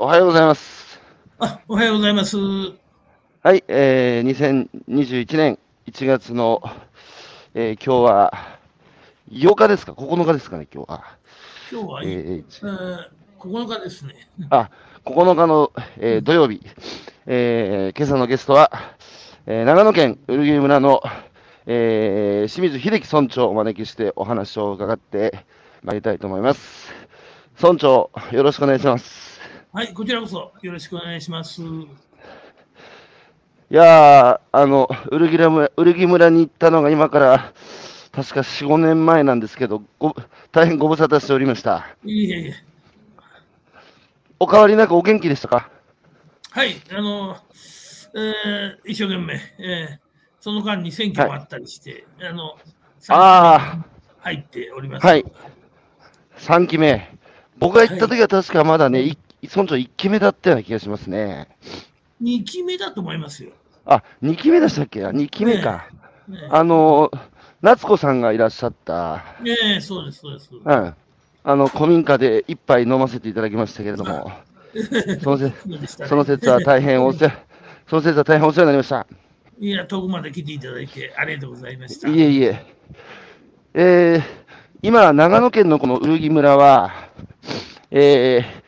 おはようございます。あ、おはようございます。はい、えー、2021年1月の、えー、今日は8日ですか ?9 日ですかね、今日は。今日は、ええーー、9日ですね。あ、9日の、えー土曜日、えー今朝のゲストは、えー長野県ウルギ村の、えー清水秀樹村長をお招きしてお話を伺ってまいりたいと思います。村長、よろしくお願いします。はい、こちらこそよろしくお願いします。いやー、あの、ウルギラ村ウルギ村に行ったのが今から、確か4、5年前なんですけど、ご大変ご無沙汰しておりました。いえいえ。お変わりなくお元気でしたか？はい、あの、えー、一生懸命、えー、その間に選挙もあったりして、あの、あ入っております。あ、はい。3期目。僕が行った時は確かまだね、い村長1期目だったような気がしますね。2期目だと思いますよ。あ、2期目でしたっけあ ?2 期目か。ねあの、夏子さんがいらっしゃった、ねえそうです、そうです。うん。あの、古民家で一杯飲ませていただきましたけれども、そのせその説は大変お世話、その説は大変お世話になりました。いや、遠くまで来ていただいてありがとうございました。いえいえ。えー、今、長野県のこのウルギ村は、えー、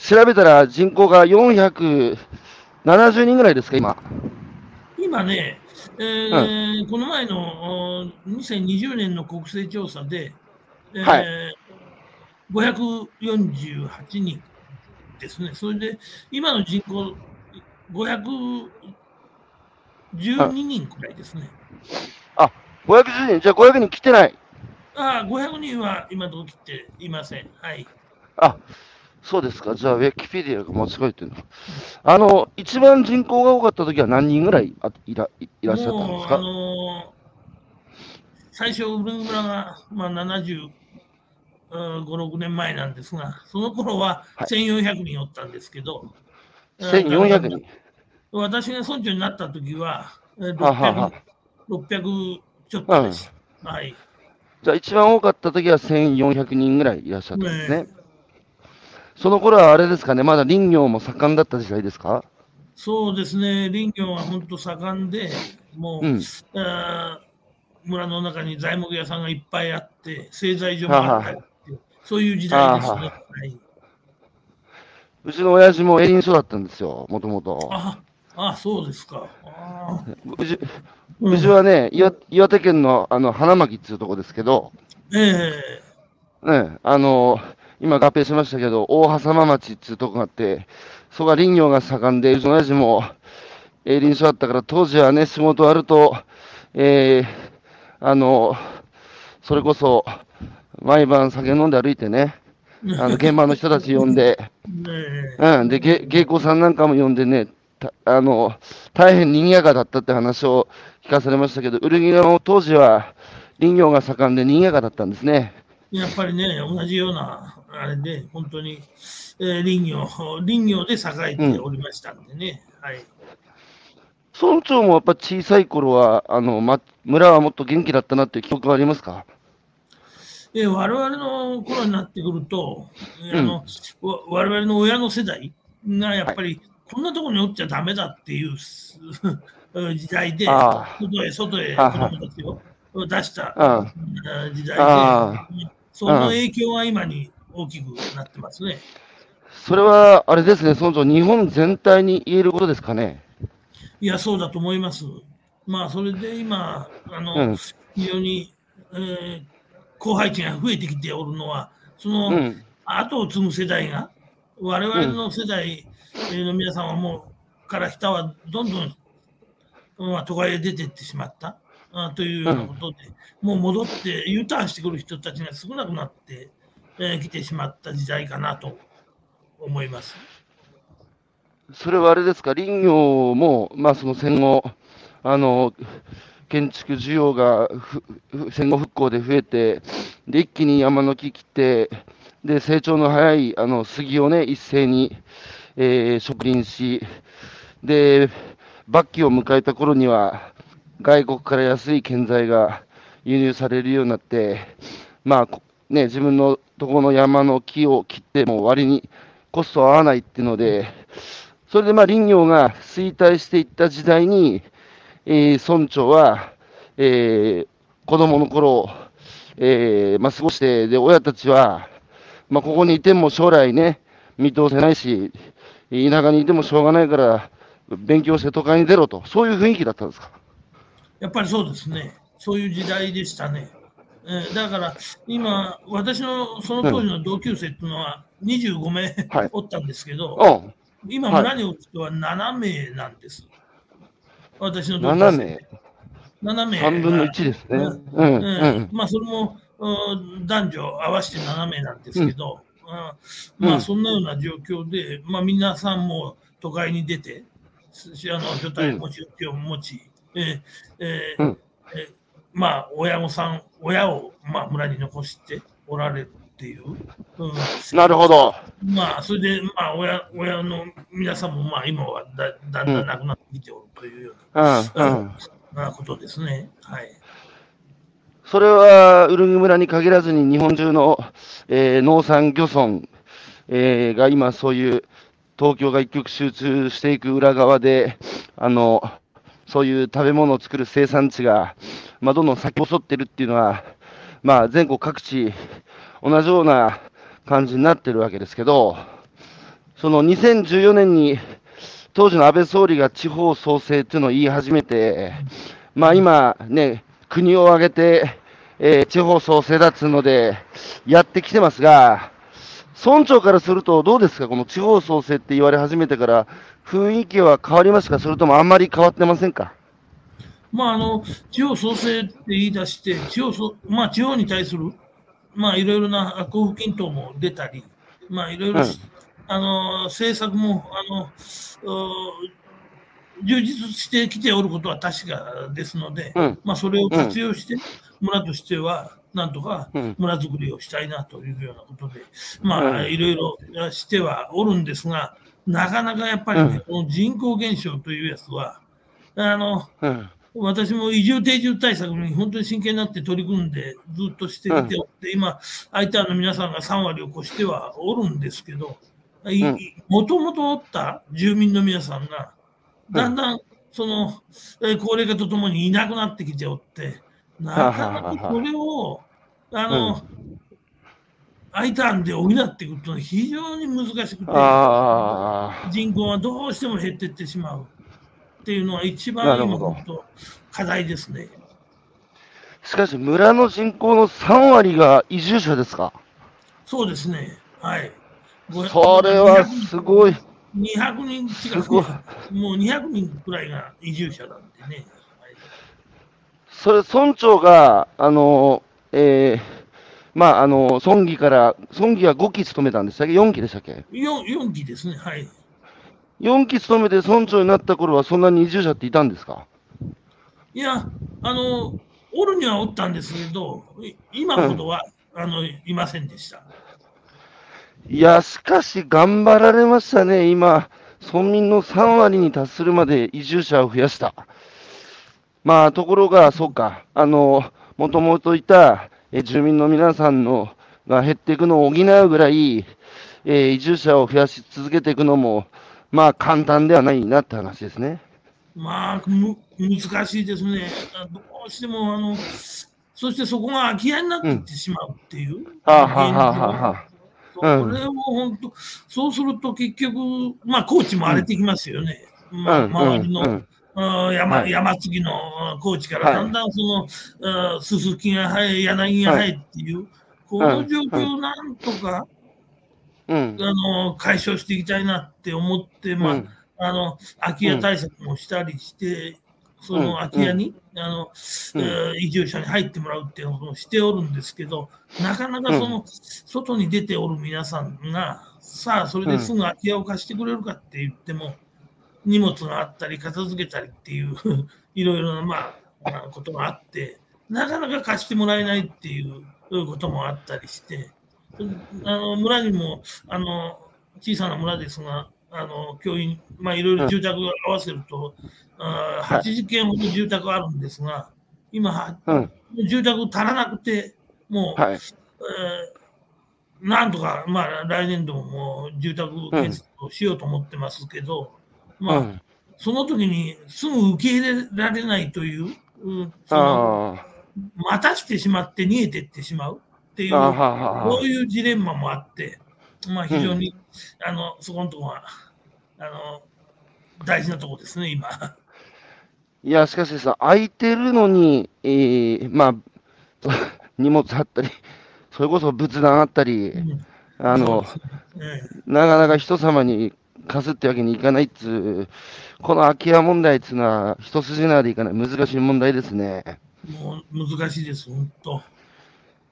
調べたら人口が470人ぐらいですか、今。今ね、えーこの前のお2020年の国勢調査で、えーはい548人ですね。それで、今の人口512人くらいですね。あ、510人、じゃあ500人来てない。ああ、500人は今どきっていません。はい。あ、そうですか？じゃあ、ウィキペディアが間違えてるの？あの、一番人口が多かった時は何人ぐらいあいらいいらっしゃったんですもう、あかのー最初、ウルン村が、まあ、75、6年前なんですが、その頃ははい1400人おったんですけど、?1400 人？私が村長になった時は、えーははは600 600ちょっとです。はい。じゃあ、一番多かった時は1400人ぐらいいらっしゃったんですね。ねその頃はあれですかね、まだ林業も盛んだった時代ですか？そうですね、林業は本当盛んで、もう、うん。村の中に材木屋さんがいっぱいあって、製材所もあったりって、そういう時代ですね。ははい。うちの親父もエリン所だったんですよ、もともと。ああ、そうですか。あうちうん。うちはね、岩岩手県のあの花巻っていうとこですけど、ええ。ね、あの今合併しましたけど、大狭間町っていうとこがあって、そこは林業が盛んで、うちの親父もエリン所だったから、当時はね、仕事あると、えーあの、それこそ、毎晩酒飲んで歩いてね、あの 現場の人たち呼んで、ねうん、で、げ芸妓さんなんかも呼んでね、たあの、大変賑やかだったって話を聞かされましたけど、ウルギラも当時は林業が盛んで賑やかだったんですね。やっぱりね、同じような、あれで、本当に、えー林業、林業で栄えておりましたんでね。はい。村長もやっぱ小さい頃は、あの、ま、村はもっと元気だったなっていう記憶はありますか？えー我々の頃になってくると、えーあのわ我々の親の世代がやっぱり、こんなところにおっちゃダメだっていうす 時代で、外へ外へ子はは供たちを出した時代あで、その影響が今に大きくなってますね。それは、あれですね、村長、日本全体に言えることですかね？いや、そうだと思います。まあ、それで今、あの、うん非常に、えー後輩値が増えてきておるのは、その、うん。後を継ぐ世代が、我々の世代の皆さんはもう、から下はどんどん、まあ、都会へ出ていってしまったあというようなことで、もう戻って U ターンしてくる人たちが少なくなってき、え来てしまった時代かなと思います。それはあれですか、林業も、まあ、その戦後、あの、建築需要が戦後復興で増えて、で、一気に山の木切って、で、成長の早い、あの、杉をね、一斉に、えー植林し、で、末期を迎えた頃には、外国から安い建材が輸入されるようになって、まあ、ね、自分のところの山の木を切っても割にコスト合わないっていうので、それでまあ林業が衰退していった時代に、えー、村長は、えー、子供の頃、えーまあ、過ごして、で、親たちは、まあ、ここにいても将来ね、見通せないし、田舎にいてもしょうがないから、勉強して都会に出ろと、そういう雰囲気だったんですか？やっぱりそうですね、そういう時代でしたね。えー、だから今、私のその当時の同級生っていうのは25名、はい、おったんですけど、うん、今、村におる人は7名なんです。私の同級生。7名 ?7 名。3分の1ですね。うんうんまあ、それも男女合わせて7名なんですけど、うん、まあ、そんなような状況で、まあ、皆さんも都会に出て、あの所帯持ちを持ち、えーえーえー、まあ、親御さん、親を、まあ、村に残しておられるっていう。うん、なるほど。まあ、それで、まあ、親親の皆さんも、まあ、今はだだんだん亡くなってきておるというような、うんなことですね。はい。それは、ウルグ村に限らずに、日本中の、えー、農産漁村、えー、が今、そういう東京が一極集中していく裏側で、あの、そういう食べ物を作る生産地が、まあ、どんどん先細ってるっていうのは、まあ、全国各地、同じような感じになってるわけですけど、その2014年に、当時の安倍総理が地方創生っていうのを言い始めて、まあ今ね、国を挙げて、えー、地方創生だっつうので、やってきてますが、村長からするとどうですか、この地方創生って言われ始めてから、雰囲気は変わりますか、それともあんまり変わってませんか？まあ、あの地方創生って言い出して、地方そ、まあ、地方に対する、まあ、いろいろな交付金等も出たり、まあ、いろいろ、うん、あの政策もあの充実してきておることは確かですので、うん、まあ、それを活用して、村としては、なんとか村づくりをしたいなというようなことで、まあ、いろいろしてはおるんですが、なかなかやっぱりね、この人口減少というやつは、あの、私も移住定住対策に本当に真剣になって取り組んでずっとしてきておって、今、相手の皆さんが3割を超してはおるんですけど、もともとおった住民の皆さんが、だんだんその、え高齢化とともにいなくなってきておって、なかなかこれを、あの、うん、I ターンで補っていくと非常に難しくて、人口はどうしても減っていってしまうっていうのは一番課題ですね。しかし、村の人口の3割が移住者ですか？そうですね。はい。それはすごい。200人近く、もう200人くらいが移住者なんでね。それ、村長が、あの、えー、まあ、あの、村議から、村議は5期務めたんでしたっけ ?4 期でしたっけ？4, ?4 期ですね、はい。4期務めて村長になった頃は、そんなに移住者っていたんですか？いや、あの、おるにはおったんですけど、今ほどは、うん、あのいませんでした。いや、しかし頑張られましたね、今、村民の3割に達するまで移住者を増やした。まあ、ところが、そうか、あの、もともといたえ住民の皆さんのが減っていくのを補うぐらい、えー、移住者を増やし続けていくのも、まあ、簡単ではないなって話ですね。まあ、む難しいですね。どうしても、あの、そしてそこが空き家になってしまうっていう。うん、はあ、はあははあ、それも本当、そうすると結局、まあ、高知も荒れてきますよね。まあ、周りの、山はい、山継ぎの高知からだんだんその、すすきが生え、柳が生えっていう、この状況をなんとか、あの解消していきたいなって思って、まああの空き家対策もしたりして、その空き家に、あの移住者に入ってもらうっていうことをしておるんですけど、なかなかその、外に出ておる皆さんが、さあ、それですぐ空き家を貸してくれるかって言っても、荷物があったり、片付けたりっていう いろいろな、まあ、ことがあって、なかなか貸してもらえないっていうこともあったりして、あの村にもあの小さな村ですが、あの教員、まあ、いろいろ住宅を合わせると、うん、80軒ほど住宅あるんですが、今、うん、住宅足らなくて、もう、はい、えなんとか、まあ、来年度も住宅建設をしようと思ってますけど、まあ、うん。その時にすぐ受け入れられないという、うんそのあ待たしてしまって逃げていってしまうっていう、こういうジレンマもあって、まあ、非常に、あのそこのところはあの大事なところですね、今。いや、しかしさ、空いてるのに、えーまあ、荷物あったり、それこそ仏壇あったり、うんあの、えなかなか人様に貸すってわけにいかないっつう、この空き家問題っつうのは、一筋縄でいかない難しい問題ですね。えもう難しいです、本当。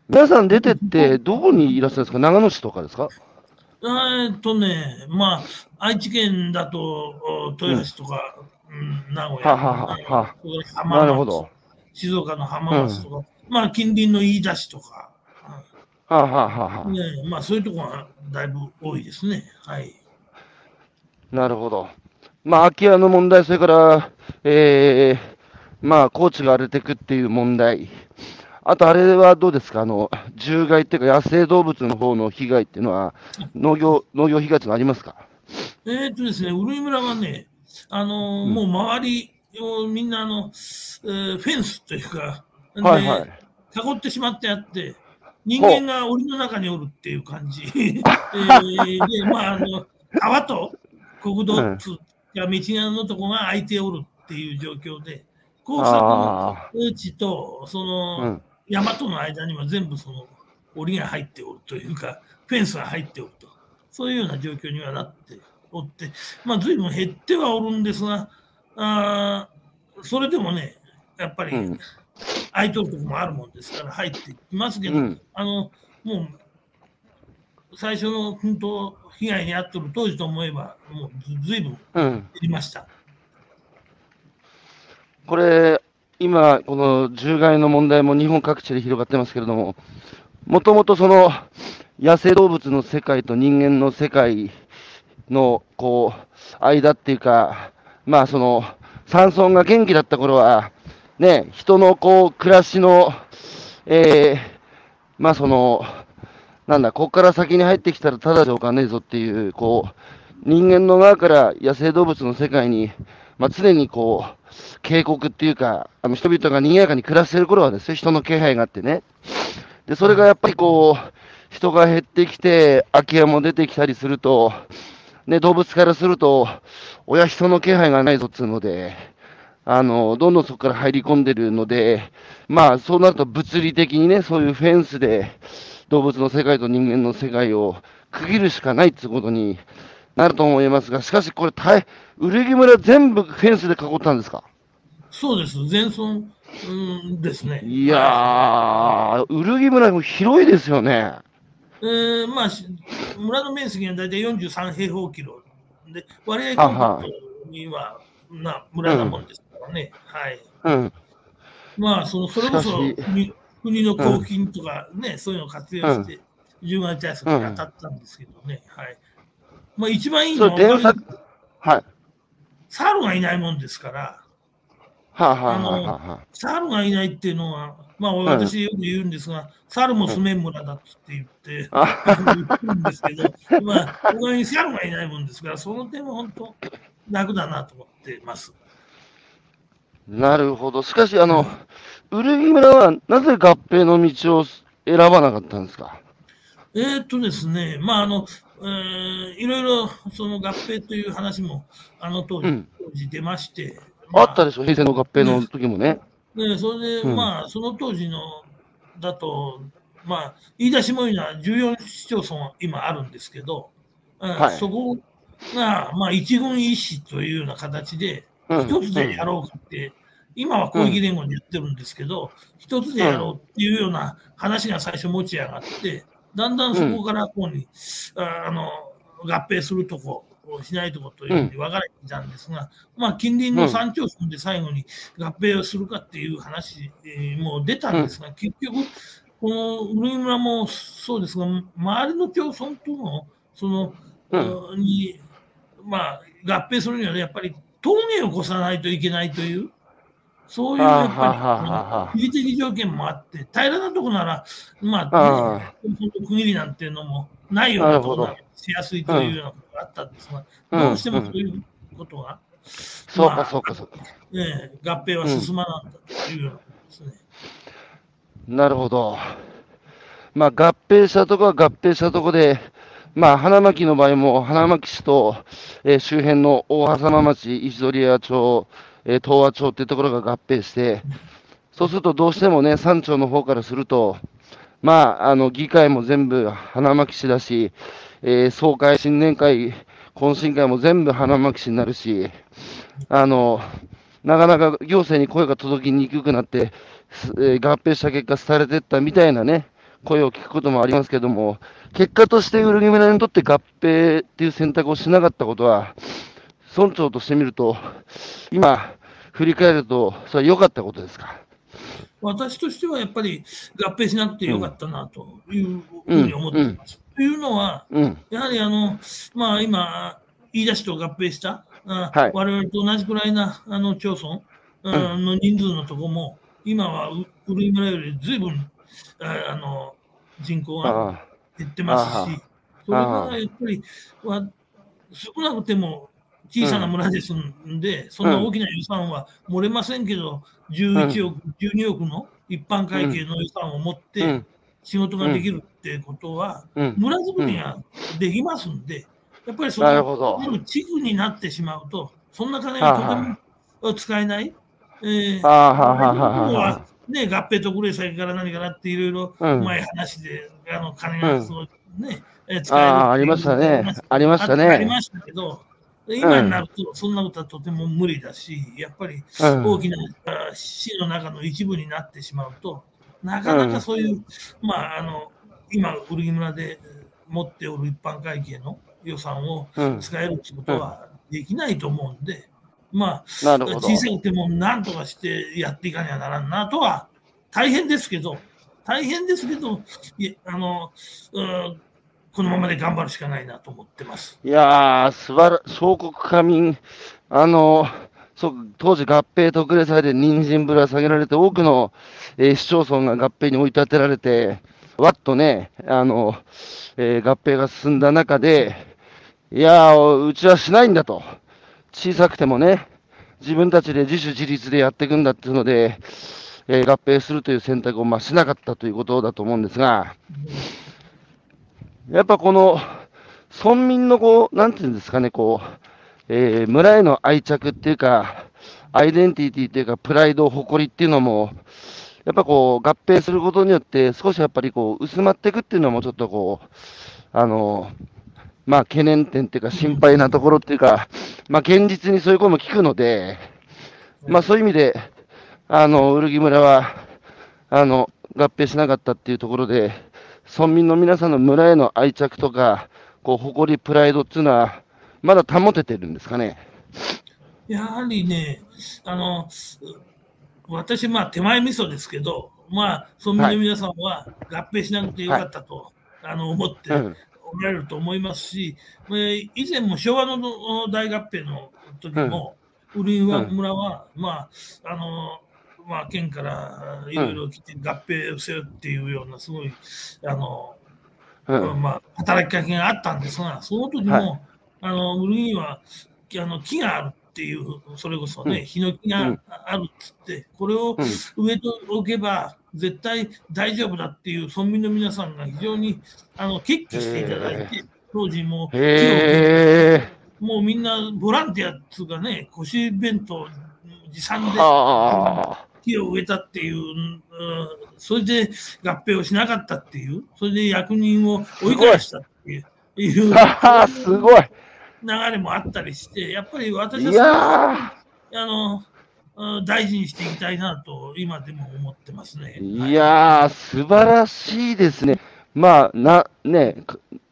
皆さん出てって、どこにいらっしゃるんですか？長野市とかですか？えーっとね、まあ、愛知県だとお豊橋とか、うん名古屋、はははなるほど。静岡の浜松とか、まあ、近隣の飯田市とか、はあ、はあはまあ、そういうところがだいぶ多いですね。はい。なるほど。まあ、空き家の問題、それから、えー、まあ、高地が荒れてくっていう問題。あと、あれはどうですか？あの、獣害っていうか、野生動物の方の被害っていうのは、農業、農業被害っていうのはありますか？えーっとですね、うるい村はね、あのーうんもう周りをみんなあの、えーフェンスというか、ではいはい。囲ってしまってあって、人間が檻の中におるっていう感じ。えーで、まあ、あの、川と国道うんが道のとこが空いておるっていう状況で、工作のあ地と、そあ、うの、ん。山との間には全部その、檻が入っておるというか、フェンスが入っておると。そういうような状況にはなっておって、まあ、随分減ってはおるんですが、あーそれでもね、やっぱり、うん空いとるとこもあるもんですから入ってきますけど、うん。あのもう最初の本当被害に遭ってる当時と思えばもうずずいぶんうん。減りました。これ、今、この獣害の問題も日本各地で広がってますけれども、もともとその野生動物の世界と人間の世界のこう間っていうか、まあその山村が元気だった頃は、ね、人のこう暮らしの、えーまあその、なんだ、ここから先に入ってきたらただじゃおかねえぞっていう、こう、人間の側から野生動物の世界に、まあ、常にこう、警告っていうか、あの人々が賑やかに暮らしてる頃はですよ、人の気配があってね。で、それがやっぱりこう、人が減ってきて、空き家も出てきたりすると、ね、動物からすると、親人の気配がないぞっつうので、あの、どんどんそこから入り込んでるので、まあ、そうなると物理的にね、そういうフェンスで、動物の世界と人間の世界を区切るしかないっていうことになると思いますが、しかしこれ大、ウ木村全部フェンスで囲ったんですか？そうです、全村、うん、ですね。いやー、ウ木村も広いですよね。えーまあ、し村の面積が大体43平方キロで、割合コンパクトにはな村なもんですからね。はい。うん。まあ、そのそれこそ国国の交付金とかね、そういうのを活用して、10月対策に当たったんですけどね。はい。まあ、一番いいそのは、れ電作、はい。猿がいないもんですから、はあ、はあはあはあ、猿がいないっていうのは、まあ、ん私よく言うんですが、猿も住めん村だって言って、あ言うんですけど、まあ、他に猿がいないもんですから、その点は本当、楽だなと思ってます。なるほど。しかし、あの、ウルギ村はなぜ合併の道を選ばなかったんですか？えーっとですね、まあ、あの、えーいろいろその合併という話も、あの当時,、うん。当時出まして、あ。ったでしょ平成の合併の時もね。でそれで、うん。まあ、その当時のだと、まあ、言い出しもいいのは14市町村今あるんですけど、うんはい。そこが、まあ、一軍一市というような形で、うん。一つでやろうかって、今は広域連合でやってるんですけど、一つでやろうっていうような話が最初持ち上がって、だんだんそこからこうに、ああの合併するとこ、しないとこというふうに分かれていたんですが、まあ、近隣の3町村で最後に合併をするかっていう話えーも出たんですが、結局、このウル村もそうですが、周りの町村との、その、うん。に、まあ、合併するにはね、やっぱり峠を越さないといけないという、そういうやっぱり、地理的条件もあって、平らなとこなら、まあ区切りなんていうのもないようなところがしやすいというようなことがあったんですが、うんどうしてもそういうことが、そうか、まあそうか、そうか。ええ合併は進まなんだというようなことですね。なるほど。まあ、合併したとこは合併したとこで、まあ、花巻の場合も、花巻市と、えー周辺の大狭間町、石鳥屋町、え東和町っていうところが合併して、そうするとどうしてもね、山町の方からすると、まあ、あの、議会も全部花巻市だし、えー総会、新年会、懇親会も全部花巻市になるし、あの、なかなか行政に声が届きにくくなって、えー合併した結果、廃れていったみたいなね、声を聞くこともありますけども、結果として古着村にとって合併っていう選択をしなかったことは、村長としてみると、今、振り返ると、それは良かったことですか？私としてはやっぱり合併しなくてよかったなというふうに思っています。というのは、うん、やはりあの、まあ、今、飯田市と合併した、あはい。我々と同じくらいなあの町村、あの人数のとこも、今はう古井村よりずいぶんああの人口が減ってますし、それからやっぱりは少なくても小さな村ですんで、そんな大きな予算は漏れませんけど、11億、12億の一般会計の予算を持っうてん、仕事ができるってことは、うん、村づくりができますんで、やっぱりそなるほど。の地区になってしまうと、そんな金がとても使えない。えーああはね、合併特例先から何からっていろいろうん。前話で、あの金うん。がそう、ね、えー使えるああ、ありましたね。ありましたね。あありましたけど、今になるとそんなことはとても無理だし、やっぱりうん。大きなあ市の中の一部になってしまうと、なかなかそういう、まあ、あの今、古着村で持っておる一般会計の予算をうん、使えるってことはできないと思うんで、まあ。小さくてもなんとかしてやっていかにはならんなとは、大変ですけど、大変ですけど、あのうんこのままで頑張るしかないなと思ってます。いやー、すばら、小国家民、あの、そう、当時合併特例されて人参ぶら下げられて、多くの、えー市町村が合併に追い立てられて、わっとね、あの、えー合併が進んだ中で、いやー、うちはしないんだと。小さくてもね、自分たちで自主自立でやっていくんだっていうので、えー合併するという選択をまあしなかったということだと思うんですが、やっぱこの村民のこう、なんていうんですかね、こう、えー村への愛着っていうか、アイデンティティっていうか、プライド、誇りっていうのも、やっぱこう、合併することによって、少しやっぱりこう、薄まっていくっていうのもちょっとこう、あの、まあ、懸念点っていうか、心配なところっていうか、まあ、現実にそういう声も聞くので、まあ、そういう意味で、あの、ウルギ村は、あの、合併しなかったっていうところで、村民の皆さんの村への愛着とか、こう、誇り、プライドっていうのは、まだ保ててるんですかね？やはりね、あの私、まあ、手前味噌ですけど、まあ、村民の皆さんは合併しなくてよかったと、あの思ってうん。おられると思いますし、えー以前も昭和の大合併の時も、ウリン村は、まあ、あの、まあ、県からいろいろ来て合併せよっていうような、すごい、あの、うん。まあ、働きかけがあったんですが、その時も、はいあの、売るにはあの木があるっていう、それこそね、うんヒノキがあるっつって、これを植えておけば絶対大丈夫だっていう村民の皆さんが非常にあの決起していただいて、当時も木をへえ。もうみんなボランティアっつうかね、腰弁当持参ではあ。木を植えたっていう、うんそれで合併をしなかったっていう、それで役人を追い返したっていういうはあ、すごい。流れもあったりして、やっぱり私いはやあのうん大事にしていきたいなと今でも思ってますね。ー、いやー、素晴らしいですね。まあ、な、ね、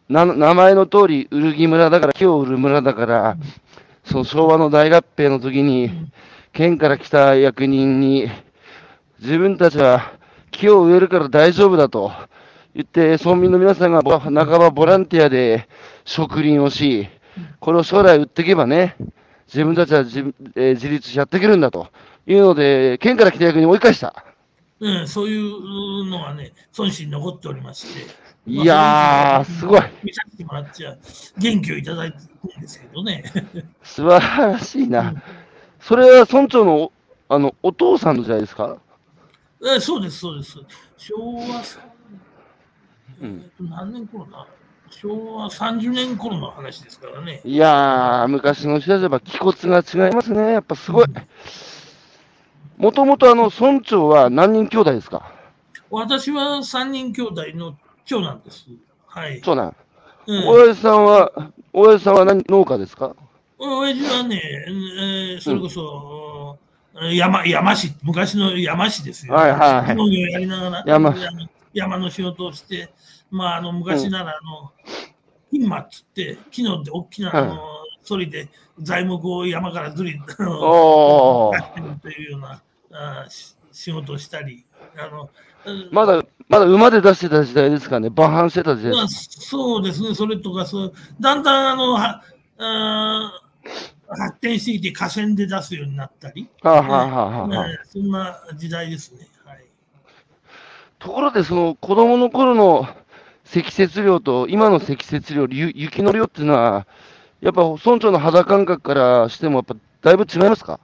名前の通り、ウルギ村だから、木を売る村だから、その昭和の大合併の時に、県から来た役人に、自分たちは木を植えるから大丈夫だと言って、村民の皆さんがぼ半ばボランティアで植林をし、これを将来売っていけばね、自分たちは自,、えー自立してやっていけるんだというので、県から来た役に追い返した。うん、そういうのがね、孫子に残っておりまして、いやー、すごい。見させてもらっちゃ、元気をいただいてるんですけどね。素晴らしいな。それは村長のおあのお父さんの時代ですか？えそうです、そうです。昭和さ、うん何年頃だ？昭和30年頃の話ですからね。いやー、昔の人たちは気骨が違いますね。やっぱすごい。もともとあの村長は何人兄弟ですか？私は3人兄弟の長男です。はい。長男。うん親父さんは、親父さんは何農家ですか？親父はね、えーそれこそ、山山市、昔の山市ですよ。はいはい農業やりながら山山の仕事をして、まあ、あの昔ならあの、金馬っつって、木の大きな、あのそりで材木を山からずり、あしてるというようなあし仕事をしたり、あのうんまだ、まだ馬で出してた時代ですかね。馬販してた時代まあ。そうですね、それとかそう、だんだんあのはあー発展してきて河川で出すようになったり、はあ、はあはそんな時代ですね。はい、ところで、その子供の頃の積雪量と今の積雪量、ゆ雪の量っていうのは、やっぱ村長の肌感覚からしても、やっぱだいぶ違いますか？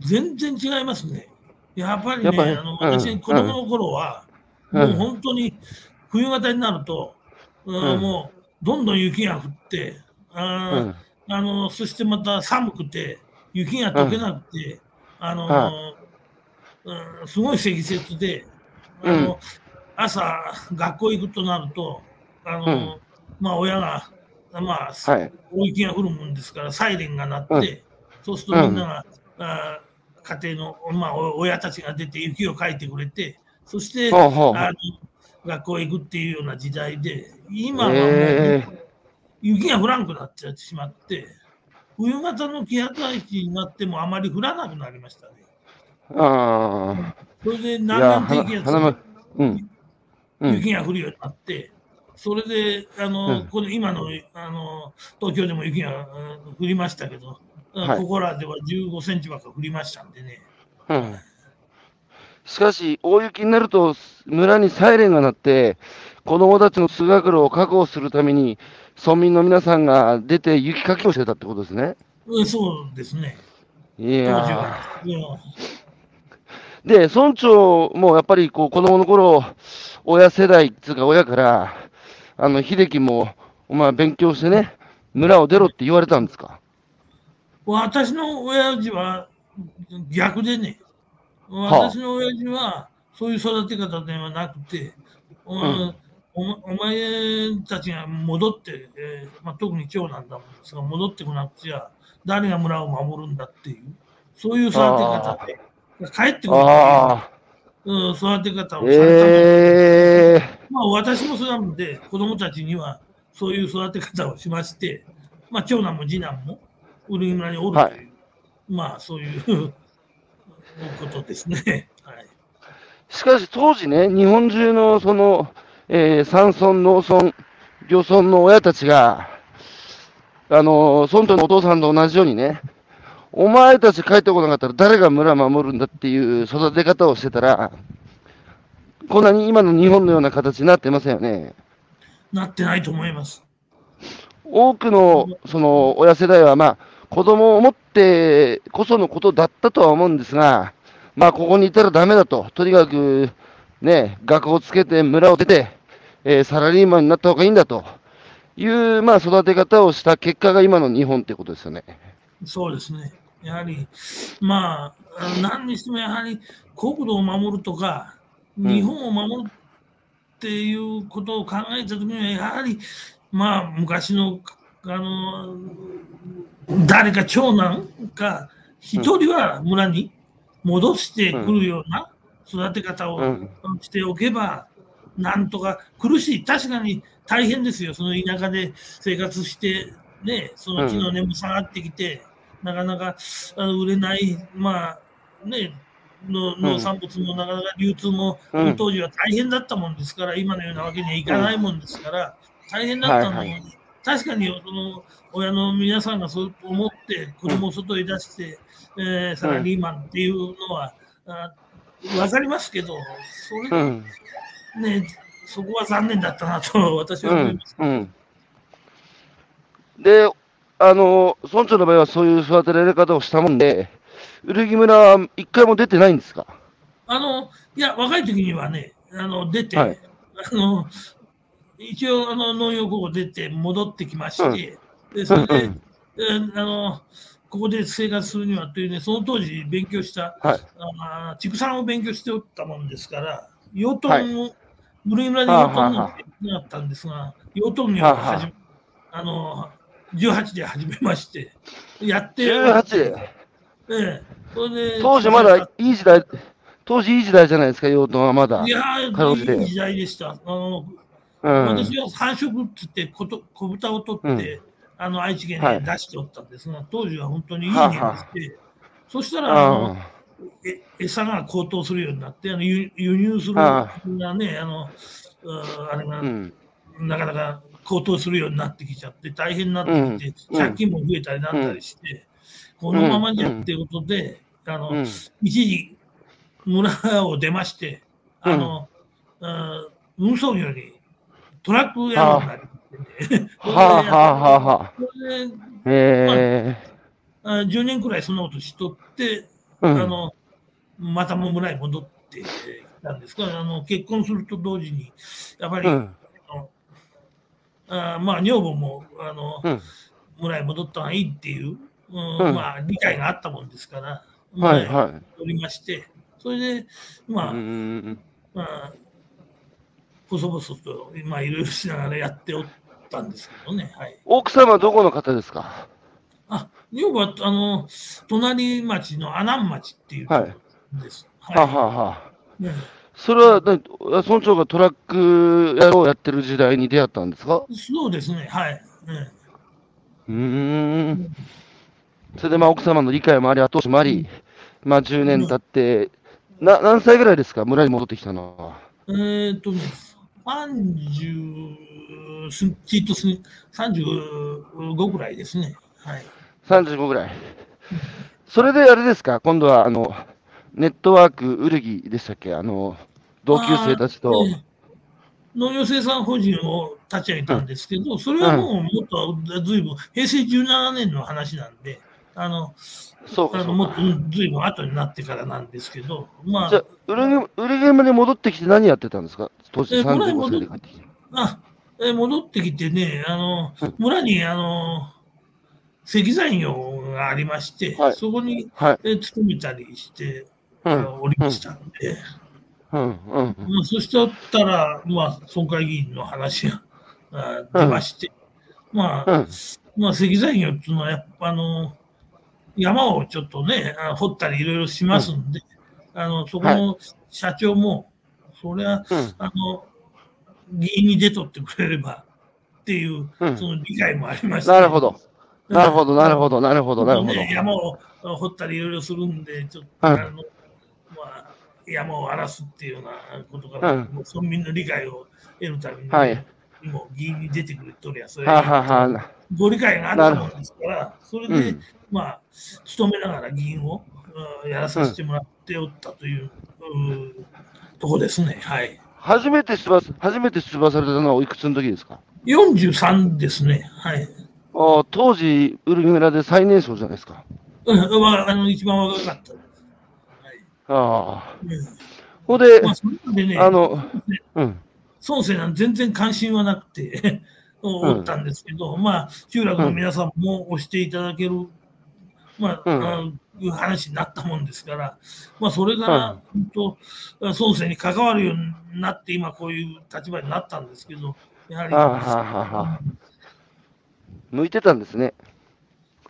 全然違いますね。やっぱりやっぱりね、あのうん私、子供の頃は、うん。もう本当に冬型になると、うんうん。もうどんどん雪が降って、あーうん。あのそしてまた寒くて、雪が溶けなくて、あのはうんすごい積雪で、あの朝、学校行くとなると、あのうん。まあ、親が、まあ、はい。大雪が降るもんですから、サイレンが鳴って、うん。そうするとみんなが、あー家庭の、まあ、お親たちが出て雪をかいてくれて、そして、あの学校へ行くっていうような時代で、今はもう、え雪が降らんくなっちゃってしまって、冬型の気圧配置になってもあまり降らなくなりましたね。ー、あそれで南岸低気圧花花うん。うん。雪が降るようになって、それであの、うんこの今のあの東京でも雪がうん降りましたけど、はいここらでは15センチばっか降りましたんでね。うんしかし、大雪になると村にサイレンが鳴って、子供たちの通学路を確保するために、村民の皆さんが出て雪かきをしてたってことですね。うんそうですね。いやで、村長もやっぱりこう子供の頃、親世代っていうか親から、あの、秀樹も、お前勉強してね、村を出ろって言われたんですか？私の親父は逆でね、私の親父はそういう育て方ではなくて、んお前たちが戻って、えーまあ、特に長男だもん。ですが、戻ってこなくちゃ誰が村を守るんだっていう、そういう育て方。で、帰ってくる。っていうん、育て方あ、をされたええまあ、私もそうなので、子供たちにはそういう育て方をしまして、まあ、長男も次男もウルギ村におるという、はい。まあ、そういうことですね。はい、しかし当時ね、日本中のその、えー山村、農村、漁村の親たちが、あの村長のお父さんと同じようにね、お前たち帰ってこなかったら誰が村守るんだっていう育て方をしてたら、こんなに今の日本のような形になってませんよね。なってないと思います。多くのその親世代は、まあ、子供を持ってこそのことだったとは思うんですが、まあ、ここにいたらダメだと、とにかく、ね、学校をつけて村を出て、えーサラリーマンになった方がいいんだという、まあ、育て方をした結果が今の日本ってことですよね。そうですね。やはり、まあ、何にしてもやはり国土を守るとか、ん日本を守るっていうことを考えたときには、やはり、まあ、昔の、あの、誰か長男か、一人は村に戻してくるような育て方をうんしておけば、なんとか苦しい、確かに大変ですよ、その田舎で生活して、ね、その木の根も下がってきて、なかなかあの売れない、まあね、の農産物もなかなか流通も、うん。当時は大変だったもんですから、今のようなわけにはいかないもんですから、大変だったのに、はいは確かにその親の皆さんがそう思って子供を外へ出して、えーサラリーマンっていうのは、あ分かりますけど、それがうん。ね、そこは残念だったなと私はうん思います。。うん。で、あの、村長の場合はそういう育てられ方をしたもんで、古着村は一回も出てないんですか？あのいや、若い時にはね、あの出て、はいあの一応あの農業高校出て戻ってきまして、でそれで、うんえーあのここで生活するにはというね、その当時勉強した、はい。あー畜産を勉強しておったもんですから、養豚はいを、ブルー村で養豚の勉強だったんですが、養豚業を始め、あの18で始めまして、やって、18ええ、それで当時まだいい時代、当時いい時代じゃないですか、養豚はまだ。いやいい時代でした。あのうん。私は繁殖って言ってこと、小豚を取って、あの愛知県はい。に出しておったんですが、当時は本当にいいはあ匂いして、そしたらあの餌が高騰するようになって、あの輸輸入するはがね、あのああれがあ。うん。なかなか高騰するようになってきちゃって、大変になってきて、うん借金も増えたりなんだりして、このままじゃっていうことで、あのうん。一時村を出まして、あの、うん運送業にトラックやろうになり。はあはあはあはあ。それでへえ。あ10年くらいそんなことしとって、うん。あのまたも村に戻ってきたんですが、あの結婚すると同時に、やっぱり、うん。あまあ女房もあの、うん。村に戻った方がいいっていう、うんうんまあ、理解があったもんですから、はい村にはい。戻りまして、それで、まあ、うん。まあ、細々と、まあ、いろいろしながらやっておったんですけどね。はい。奥様はどこの方ですか？あ、女房は、あの、隣町の阿南町っていうところです。はあはあはあ。ねそれは、な村長がトラック屋をやってる時代に出会ったんですか？そうですね、はい。ねうーん。それでまあ奥様の理解もあり、後押しもあり、まあ10年経って、な何歳ぐらいですか？村に戻ってきたのは。えーっとね、30、すちっとす35ぐらいですね。はい。35ぐらい。それであれですか？今度はあの、ネットワークウルギでしたっけ？あの、同級生たちと。ええ。農業生産法人を立ち上げたんですけど、それはもうもっとずいぶん、平成17年の話なんで、あの、そうかもっとうんずいぶん後になってからなんですけど、まあ。じゃあ、、ウルゲウルゲ村に戻ってきて何やってたんですか？当時え村に35戻っ歳で帰ってきて。あえ戻ってきてね、あのうん。村にあの石材業がありまして、はいそこにはい。え勤めたりして、おりましたんで、うん。うん。まあ、そしたら、まあ、村会議員の話があ出まして、まあ、うん。まあ、石材業っていうのは、やっぱあの、山をちょっとね、あ掘ったりいろいろしますんで、あの、そこの社長も、それは、うん。あの、議員に出とってくれればっていう、うんその理解もありまして、なるほど。なるほど、なるほど、なるほど、なるほど。ね、山を掘ったりいろいろするんで、ちょっと、うんあのまあ、山を荒らすっていうようなことから、うんもう村民の理解を得るために、はいもう議員に出てくれとりゃ、それはあ、はご理解があったもんですから、それで、うんまあ、勤めながら議員を、うんやらさせてもらっておったという、うんとこですね。はい。初めて出馬、初めて出馬されたのはおいくつの時ですか？43ですね。はい。ああ当時、ウルギ村で最年少じゃないですか。うんわあの一番若かった。です。ああ。うん。ほんでま、あ、そでね、あの、うん。孫生なんて全然関心はなくて おったんですけど、まあ、集落の皆さんも押していただける、まあ、うん。あのいう話になったもんですから、まあ、それが、本当、孫生に関わるようになって、今こういう立場になったんですけど、やはり、ああはあは向いてたんですね。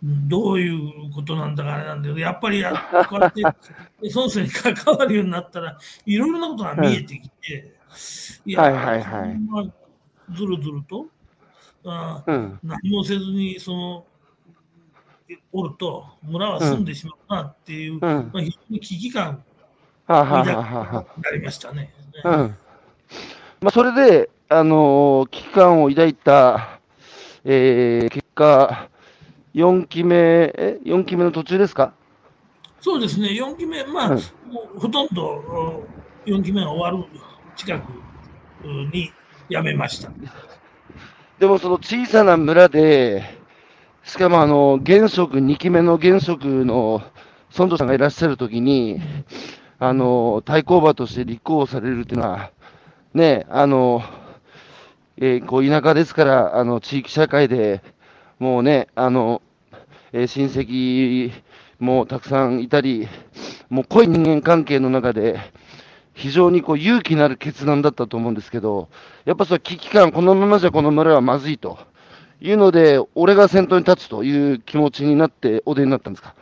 どういうことなんだかあれなんだけど、やっぱりやこうやって孫生に関わるようになったら、いろいろなことが見えてきて、いはいはいはいまあずるずると、あうん。何もせずにそのおると村は住んでしまうなっていう、うん。まあ、非常に危機感はありましたね。あ。うん。まあ、それで、あのー危機感を抱いたえー結果、4期目、え、4期目の途中ですか？そうですね、4期目、まあ、ほとんど4期目が終わる近くに辞めました。でもその小さな村で、しかもあの、現職、2期目の現職の村長さんがいらっしゃるときに、あの、対抗馬として立候補されるっていうのは、ね、あの、えーこう田舎ですから、あの、地域社会でもうね、あの、えー親戚もたくさんいたり、もう濃い人間関係の中で、非常にこう勇気のある決断だったと思うんですけど、やっぱそれ危機感、このままじゃこの村はまずいというので、俺が先頭に立つという気持ちになってお出になったんですか？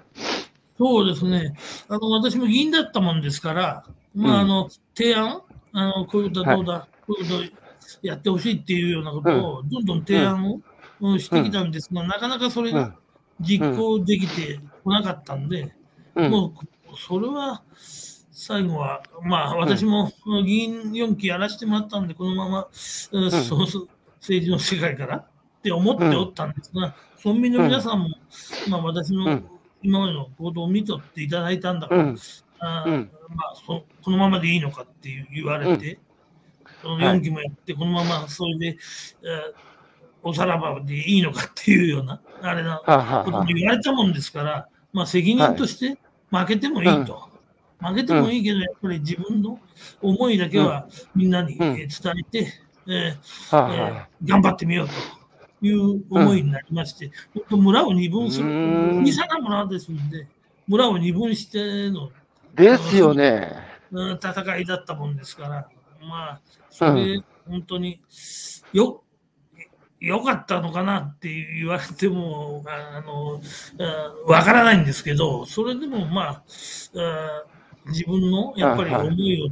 そうですね。あの、私も議員だったもんですから、まあ、うんあの、提案、あの、こういうことはどうだ、こういうことやってほしいっていうようなことを、どんどん提案を、うんしてきたんですが、なかなかそれがうん。実行できてこなかったんで、うん。もう、それは、最後は、まあ、私も議員4期やらせてもらったんで、このまま、うんそ政治の世界からって思っておったんですが、村民の皆さんも、まあ、私のうん。今までの行動を見とっていただいたんだから、うん。あまあそ、このままでいいのかって言われて、そのはい。4期もやって、このままそれで、えーおさらばでいいのかっていうような、あれなことに言われたもんですから、まあ、責任として負けてもいいと。負けてもいいけど、やっぱり自分の思いだけはみんなに伝えて、頑張ってみようという思いになりまして、本当村を二分する。小さな村ですんで、村を二分してのですよね。うん戦いだったもんですから、まあ、それ、本当によ、よかったのかなって言われても、あの、うんわからないんですけど、それでもまあ、うん自分のやっぱり思いを、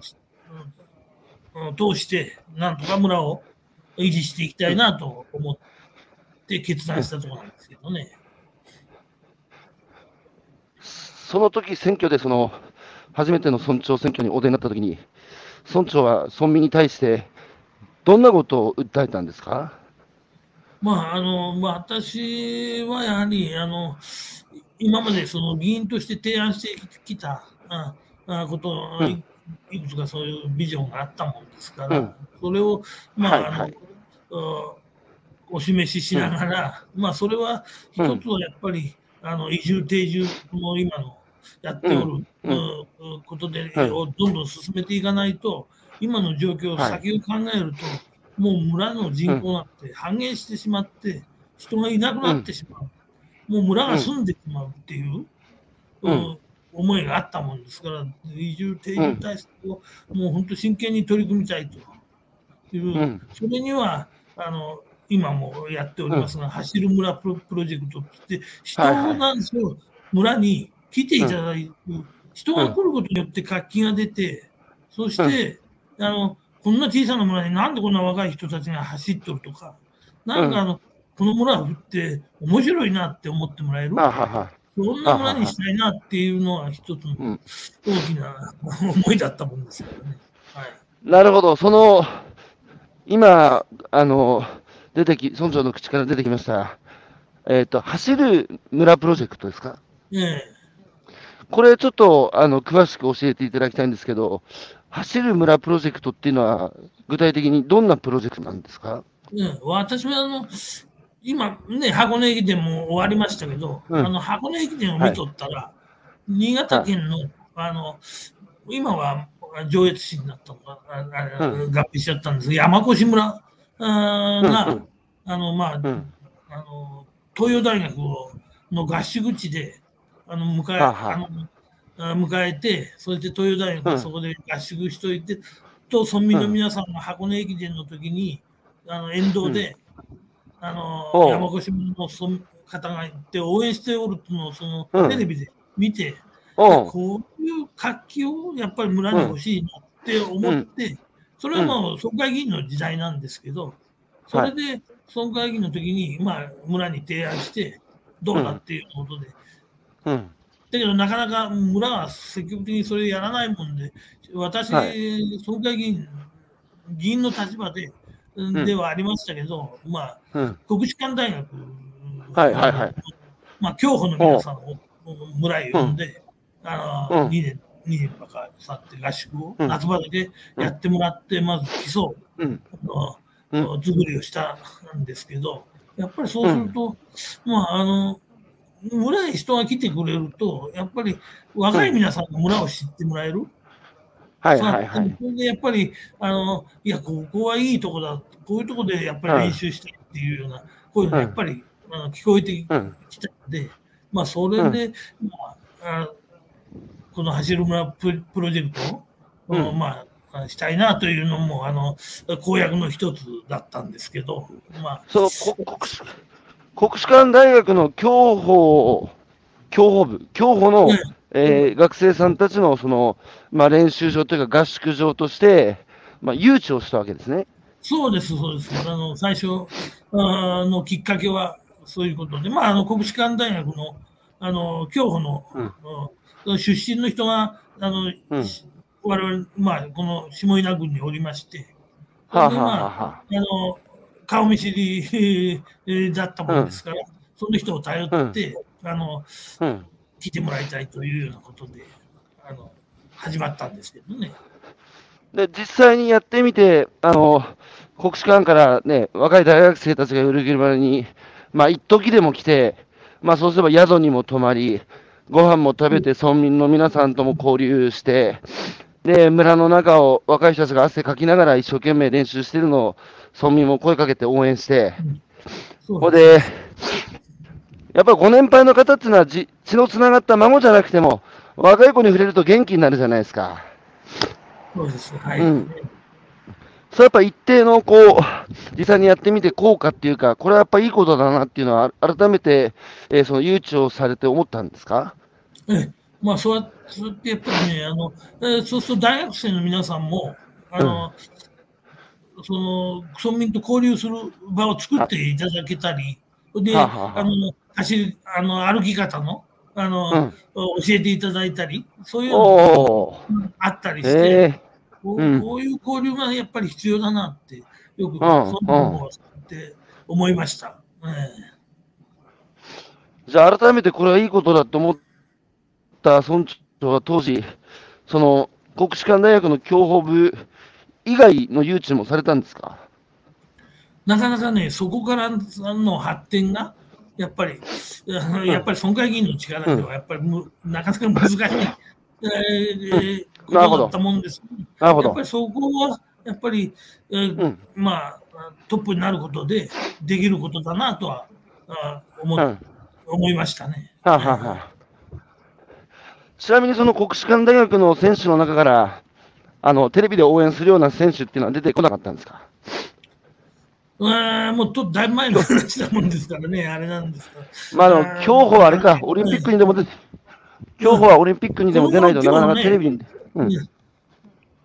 通して、なんとか村を維持していきたいなと思って決断したところなんですけどね。その時選挙でその初めての村長選挙にお出になった時に、村長は村民に対してどんなことを訴えたんですか？まあ、あの、まあ、私はやはり、あの、今までその議員として提案してきたああこと、うん。いいくつかそういうビジョンがあったもんですから、うん。それを、まあ、はいはい。お示ししながら、まあ、それは一つはやっぱり、あの、移住定住の今のやっておる、うことで、どんどん進めていかないと、今の状況、はい。先を考えると、もう村の人口なんて半減してしまって、人がいなくなってしまう、もう村が住んでしまうっていう、うん。うん思いがあったもんですから、移住定住対策をもう本当真剣に取り組みたいという、うん。それにはあの今もやっておりますが、走る村プロジェクトって、人はいはい。なんですよ、村に来ていただいて、人が来ることによって活気が出て、そして、あの、こんな小さな村になんでこんな若い人たちが走っとるとか、なんかあの、この村って面白いなって思ってもらえる、そんな村にしたいなっていうのは一つのうん。大きな 思いだったもんですからね。はい。なるほど、その今、あの出てき村長の口から出てきました、えっと走る村プロジェクトですか、ええこれちょっとあの詳しく教えていただきたいんですけど、走る村プロジェクトっていうのは、具体的にどんなプロジェクトなんですか？ね、私はあの今ね、箱根駅伝も終わりましたけど、うん。あの箱根駅伝を見とったら、新潟県の,、あの今は上越市になったのか、う合併しちゃったんですが、山越村が、うんうん。あのまあうん。あの東洋大学をの合宿地であの迎えはあのあ迎えて、それで東洋大学がそこで合宿しといて、と村民の皆さんが箱根駅伝の時に、あの沿道で、あの山越村の方が行って応援しておるのをそのうんテレビで見て、こういう活気をやっぱり村に欲しいなって思って、それはもう村会議員の時代なんですけど、それで村会議員の時に、まあ、村に提案して、どうだっていうことで、うん。だけどなかなか村は積極的にそれやらないもんで、私、は村会議員、議員の立場で、ではありましたけど、まあ、うん。国士舘大学、はいはいはい。まあ、競歩の皆さんを村へ呼んで、あのうん。2年、2年ばかさって合宿をうん。夏場だけやってもらって、まず基礎うん。のうん。作りをしたんですけど、やっぱりそうすると、まあ、あの、村へ人が来てくれると、やっぱり若い皆さんが村を知ってもらえる？はい。はい。はい。それでやっぱり、あの、いや、ここはいいとこだ、こういうとこでやっぱり練習したいっていうような、こういうのがやっぱり、あの聞こえてきうん。たので、まあ、それで、まあ、あこの走る村ププロジェクトを、うん。まあ、したいなというのも、あの、公約の一つだったんですけど、まあ、そ国士舘大学の競歩、競歩部、競歩の、うん。えー学生さんたちのその、まあ、練習場というか合宿場として、まあ、誘致をしたわけですね。そうです、そうです。あの、最初あのきっかけはそういうことで、まあ、あの、国士舘大学の、あの、競歩の、うん。うん出身の人が、あの、うん。我々、まあ、この下稲郡におりまして、ははあはあはあの、顔見知りえーだったものですから、その人を頼って、あの、あ、うん。来てもらいたいというようなことで、あの、始まったんですけどね。で、実際にやってみて、あの、国士舘からね、若い大学生たちがウルギルマルに、まあ、一時でも来て、まあ、そうすれば宿にも泊まり、ご飯も食べて、村民の皆さんとも交流して、で、村の中を若い人たちが汗かきながら一生懸命練習してるのを、村民も声かけて応援して、そうここで、やっぱりご年配の方っていうのはじ、血のつながった孫じゃなくても、若い子に触れると元気になるじゃないですか。そうです。はい。うんそれやっぱ一定のこう、実際にやってみて効果っていうか、これはやっぱいいことだなっていうのは、改めて、えーその誘致をされて思ったんですか？ええまあ、そうやってやっぱりね、あのえーそうすると大学生の皆さんも、あのその村民と交流する場を作ってい。ただけたり、で、はあの走りあの歩き方のあの、教えていただいたり、そういうのがあったりして、えこううん。こういう交流がやっぱり必要だなって、よく、んそのをって思いました。ええ。ーじゃあ改めてこれはいいことだと思った村長は当時、その国士舘大学の競歩部以外の誘致もされたんですか？なかなかね、そこからの発展が、やっぱり、やっぱり村会議員の力では、やっぱりむ、なかなか難しい、えーことだったもんです。なるほど。やっぱ。りそこは、やっぱり、えーうん。まあ、トップになることで、できることだなとはあ思,、うん。思いましたね。はあ、はあはあ、ちなみにその国士舘大学の選手の中から、あのテレビで応援するような選手っていうのは出てこなかったんですか？えーもうとだいぶ前の話だもんですからね、あれなんですが。まあでも、競歩はあれか、オリンピックにでも出て、競歩はオリンピックにでも出ないとなかなかテレビに。うん。子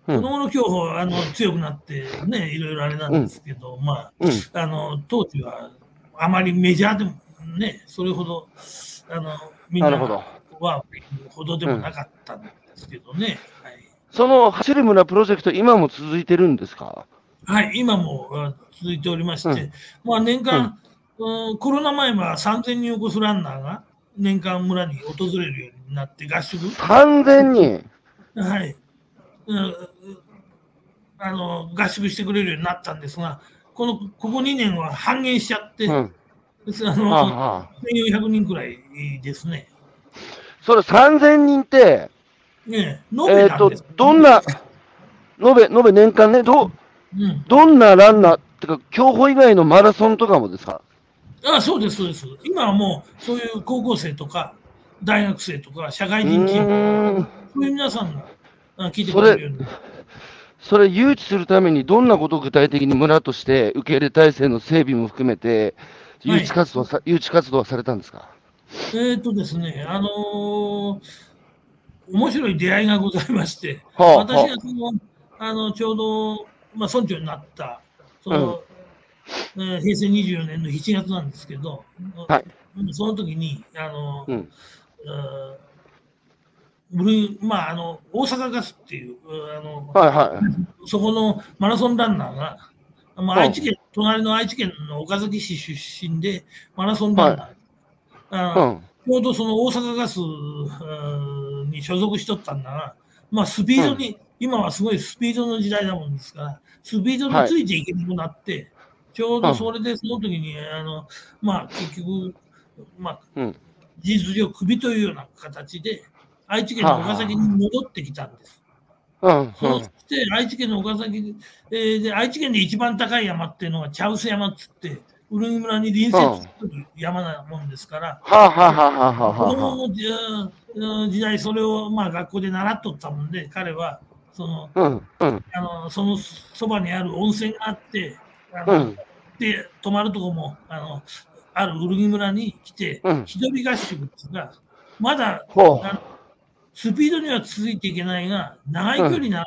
供の競歩はあの強くなってね、いろいろあれなんですけど、まあ、うん。あの当時はあまりメジャーでもね、それほどあのみんなはほどでもなかったんですけどね。その走る村プロジェクト、今も続いてるんですか？はい、はい、今もあ続いておりまして、うんまあ年間、うんコロナ前は3000人を超すランナーが年間村に訪れるようになって合宿 ?3000 人？はい、うんあの合宿してくれるようになったんですが、このここ2年は半減しちゃって、うん。あはあのはあ、1400人くらいですね。それ3000人って、ね延えっ、とどんな、延べ、延べ年間ね、ど、うん、どんなランナー、ってか、競歩以外のマラソンとかもですか？あそうです、そうです。今はもう、そういう高校生とか、大学生とか、社会う人チー。そういう皆さんがあ聞いてくれるように。それ誘致するためにどんなことを具体的に村として受け入れ体制の整備も含めて誘致活動さ、誘致活動はされたんですか？えっ、とですね、あのー面白い出会いがございまして、はあ私がその、あの、ちょうど、まあ、村長になった、その、えー平成24年の7月なんですけど、はいうんその時に、あの、うんまあ、あの、大阪ガスっていう、あの、はいはい。そこのマラソンランナーが、まあ、愛知県、隣の愛知県の岡崎市出身で、マラソンランナー。あのうん。ちょうどその大阪ガスうんに所属しとったんだが、まあ、スピードに、今はすごいスピードの時代だもんですから、スピードについていけなくなって、ちょうどそれでその時に、あのまあ、結局、まあ、うん。事実上、クビというような形で、愛知県の岡崎に戻ってきたんです。うん。そうして、愛知県の岡崎、えーで、愛知県で一番高い山っていうのが茶臼山っつって、ウルギ村に隣接する山なもんですから、はあはあはあはあは子供の時代、それをまあ学校で習っとったもんで、彼は、その、あ。うん。うん。あのそのそばにある温泉があって、あのうん。で、泊まるとこも、あの、あるウルギ村に来て、うん一人合宿っていうか、まだスピードには続いていけないが、長い距離な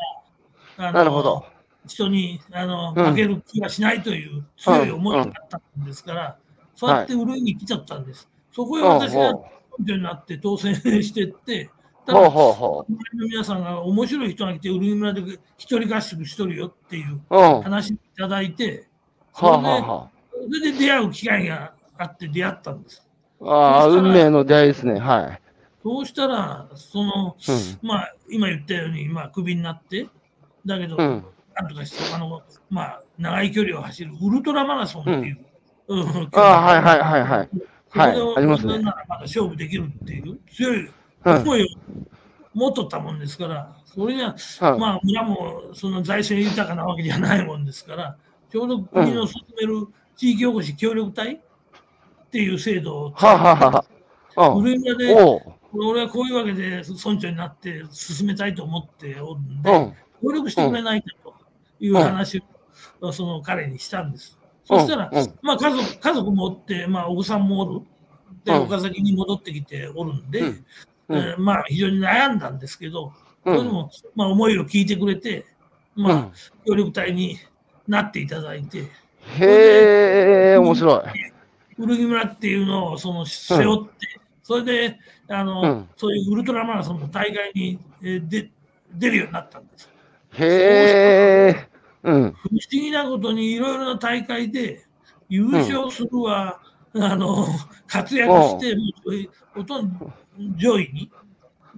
ら、あなるほど。人にあのうん負ける気がしないという強い思いがあったんですから、そうやってウルギに来ちゃったんです。そこへ私がほ根拠になって当選してって、ただ、周りの皆さんが面白い人が来て、ウルギ村で一人合宿しとるよっていう話をいただいて、それではそれで出会う機会があって出会ったんです。あ。ああ、運命の出会いですね。はい。そうしたら、その、うん。まあ、今言ったように、まあ、クビになって、だけど、うんなんとかして、あの、まあ、長い距離を走るウルトラマラソンっていう。うんああ、はいはいはいはい。はいありますねならまだ勝負できるっていう強いうん。思いを持っとったもんですから、それには、はいまあ、村もその財政豊かなわけじゃないもんですから、ちょうど国の進める地域おこし協力隊っていう制度をはあはあはあ。うん。ウルミラで。俺はこういうわけで村長になって進めたいと思っておるんで、うん。協力してくれないかという話を、その彼にしたんです。そしたら、まあ家族家族もおって、まあ、お子さんもおる。で、うん岡崎に戻ってきておるんで、えーまあ非常に悩んだんですけど、うん。それでも、まあ、思いを聞いてくれて、まあうん、協力隊になっていただいて、へえ、面白い。古着村っていうのをその背負って、それであの、うんそういうウルトラマラソンの大会に、えーで出るようになったんです。へ。不思議なことにいろいろな大会で優勝するわ、あの活躍して、もうほとんど上位に、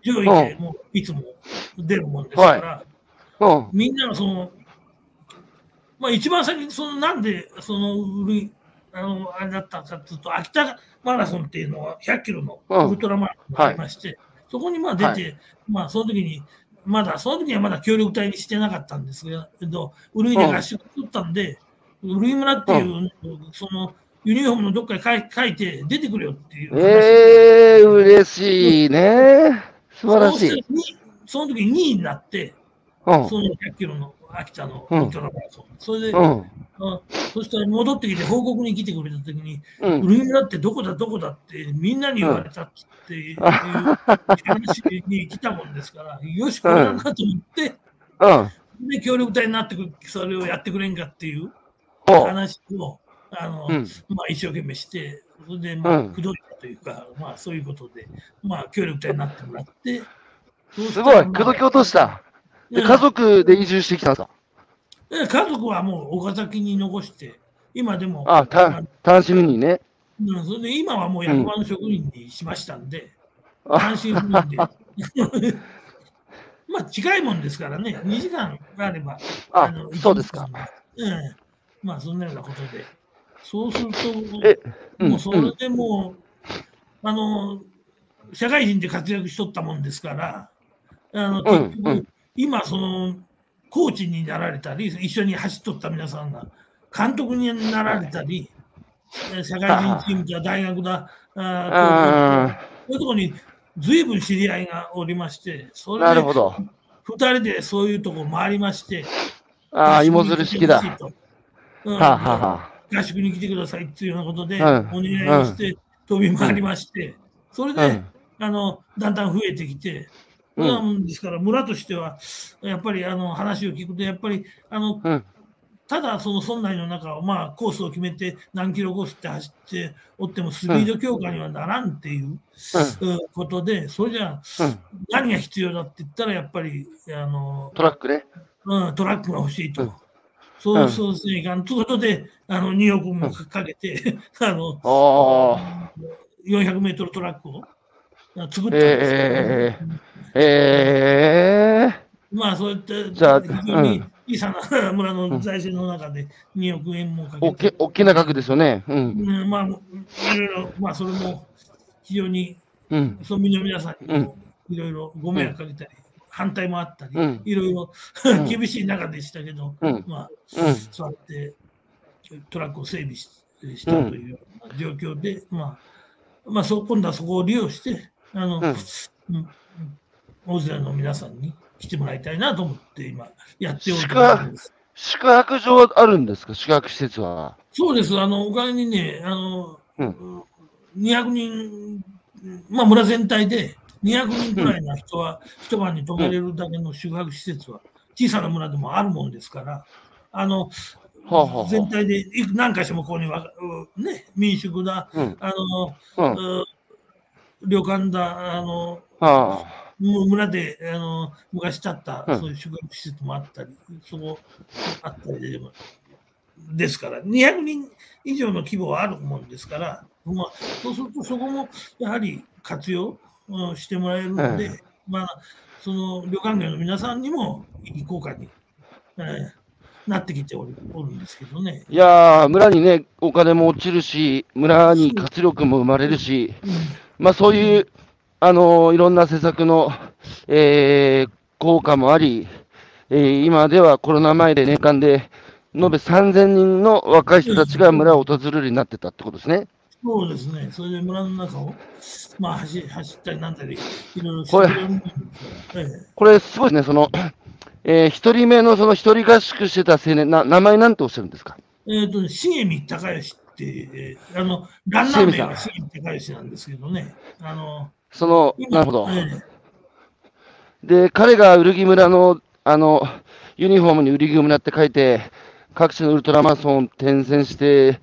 上位でもういつも出るもんですから、うん。みんながその、まあ、一番先にそのなんでその売りあのあれだったかというと、秋田マラソンっていうのは100キロのウルトラマラソンがありまして、そこにまあ出て、はまあその時に、まだその時にはまだ協力隊にしてなかったんですけど、ウルギで合宿取ったんで、ウルギ村っていう、そのユニフォームのどっかに書い書いて出てくるよっていう話。ええ、嬉しいね。素晴らしい。その時2位になって、うん。その100キロの秋田のラソン。それで、うん。あそしたら戻ってきて報告に来てくれたときに、うんウルギ村ってどこだどこだってみんなに言われたっていう話に来たもんですから、よし、これだなと思って、うん。で協力隊になってくそれをやってくれんかっていう。話をあの、うんまあ、一生懸命して、それで、まあ、うんくどいというか、まあ、そういうことで、まあ、協力隊になってもらって、すごい。口説き落とした。で家族で移住してきたんですか？で家族はもう岡崎に残して、今でも、あ、た単身にね。うん、それで今はもう役場の職員にしましたんで、あ単身赴任で。まあ近いもんですからね、2時間あれば。あのそうですか。うん。まあそんなようなことで。そうするえと、うんもうそれでもう、あの、社会人で活躍しとったもんですから、あのうん結局、うん今、その、コーチになられたり、一緒に走っとった皆さんが、監督になられたり、え社会人チームだ、大学だ、あそういうところに随分知り合いがおりまして、それでるほど。2人でそういうとこ回りまして、ああ、芋づる式だ。はうん。あ、はあは合宿に来てくださいっていうようなことで、うん。お願いをして飛び回りまして、それで。あのだんだん増えてきて、うんんですから、村としては、やっぱりあの話を聞くと、やっぱりあのうん。ただその村内の中を、まあ、コースを決めて何キロコースって走っておってもスピード強化にはならんっていう、うんことで、それじゃあうん。何が必要だって言ったらやっぱりあの、トラックね。うん、トラックが欲しいと。うんそうそうですね、いかんということで、あの2億もかけて、あのああ。400メートルトラックを作ったんですけど、ええええまあそういったじゃあ小さな村の財政の中で2億円もかおけて、大きな額ですよね。うん。うんまあ、いろいろ、まあそれも非常にうん。村民の皆さんにもいろいろご迷惑かけたり、反対もあったり、うん。いろいろうん。厳しい中でしたけど、うん。まあ、うん。そうやってトラックを整備ししたという状況で、まあ、まあ、そう今度はそこを利用して、あの、うん。うん大勢の皆さんに来てもらいたいなと思って今やっておると宿泊ころです。宿泊所はあるんですか？宿泊施設は。そうです、あの、おかげにね、あの、うん200人、まあ村全体で200人くらいの人は、一晩に泊めれるだけの宿泊施設は小さな村でもあるもんですから、あの、はあはあはあ全体でいく何か所もここには、うね、民宿だ、うん。あの、うん。う旅館だ、あの、はあ。む村であの昔建ったうんそういう宿泊施設もあったり、そこあったりでもですから、200人以上の規模はあるもんですから、まあ、そうするとそこもやはり活用うんしてもらえるので、うんまあ、その旅館業の皆さんにもいい効果に、えーなってきておるおるんですけどね。いやー、村にね、お金も落ちるし、村に活力も生まれるし、うん。まあそういう、あのーいろんな施策の、えー効果もあり、えー今ではコロナ前で年間で延べ3000人の若い人たちが村を訪れるようになってたってことですね。そうですね、それで村の中を、まあ、走走ったりなんだり、いろいろこれこれ、すごいですね、その、えー一人目のその一人合宿してた青年、な名前なんておっしゃるんですか？えっ、とね、重見隆義って、えーあの、ランナー名は重見隆義なんですけどね、あの、その、今なるほど。えで、彼がウルギ村の、あの、ユニフォームにウルギ村って書いて、各地のウルトラマラソンを転戦して、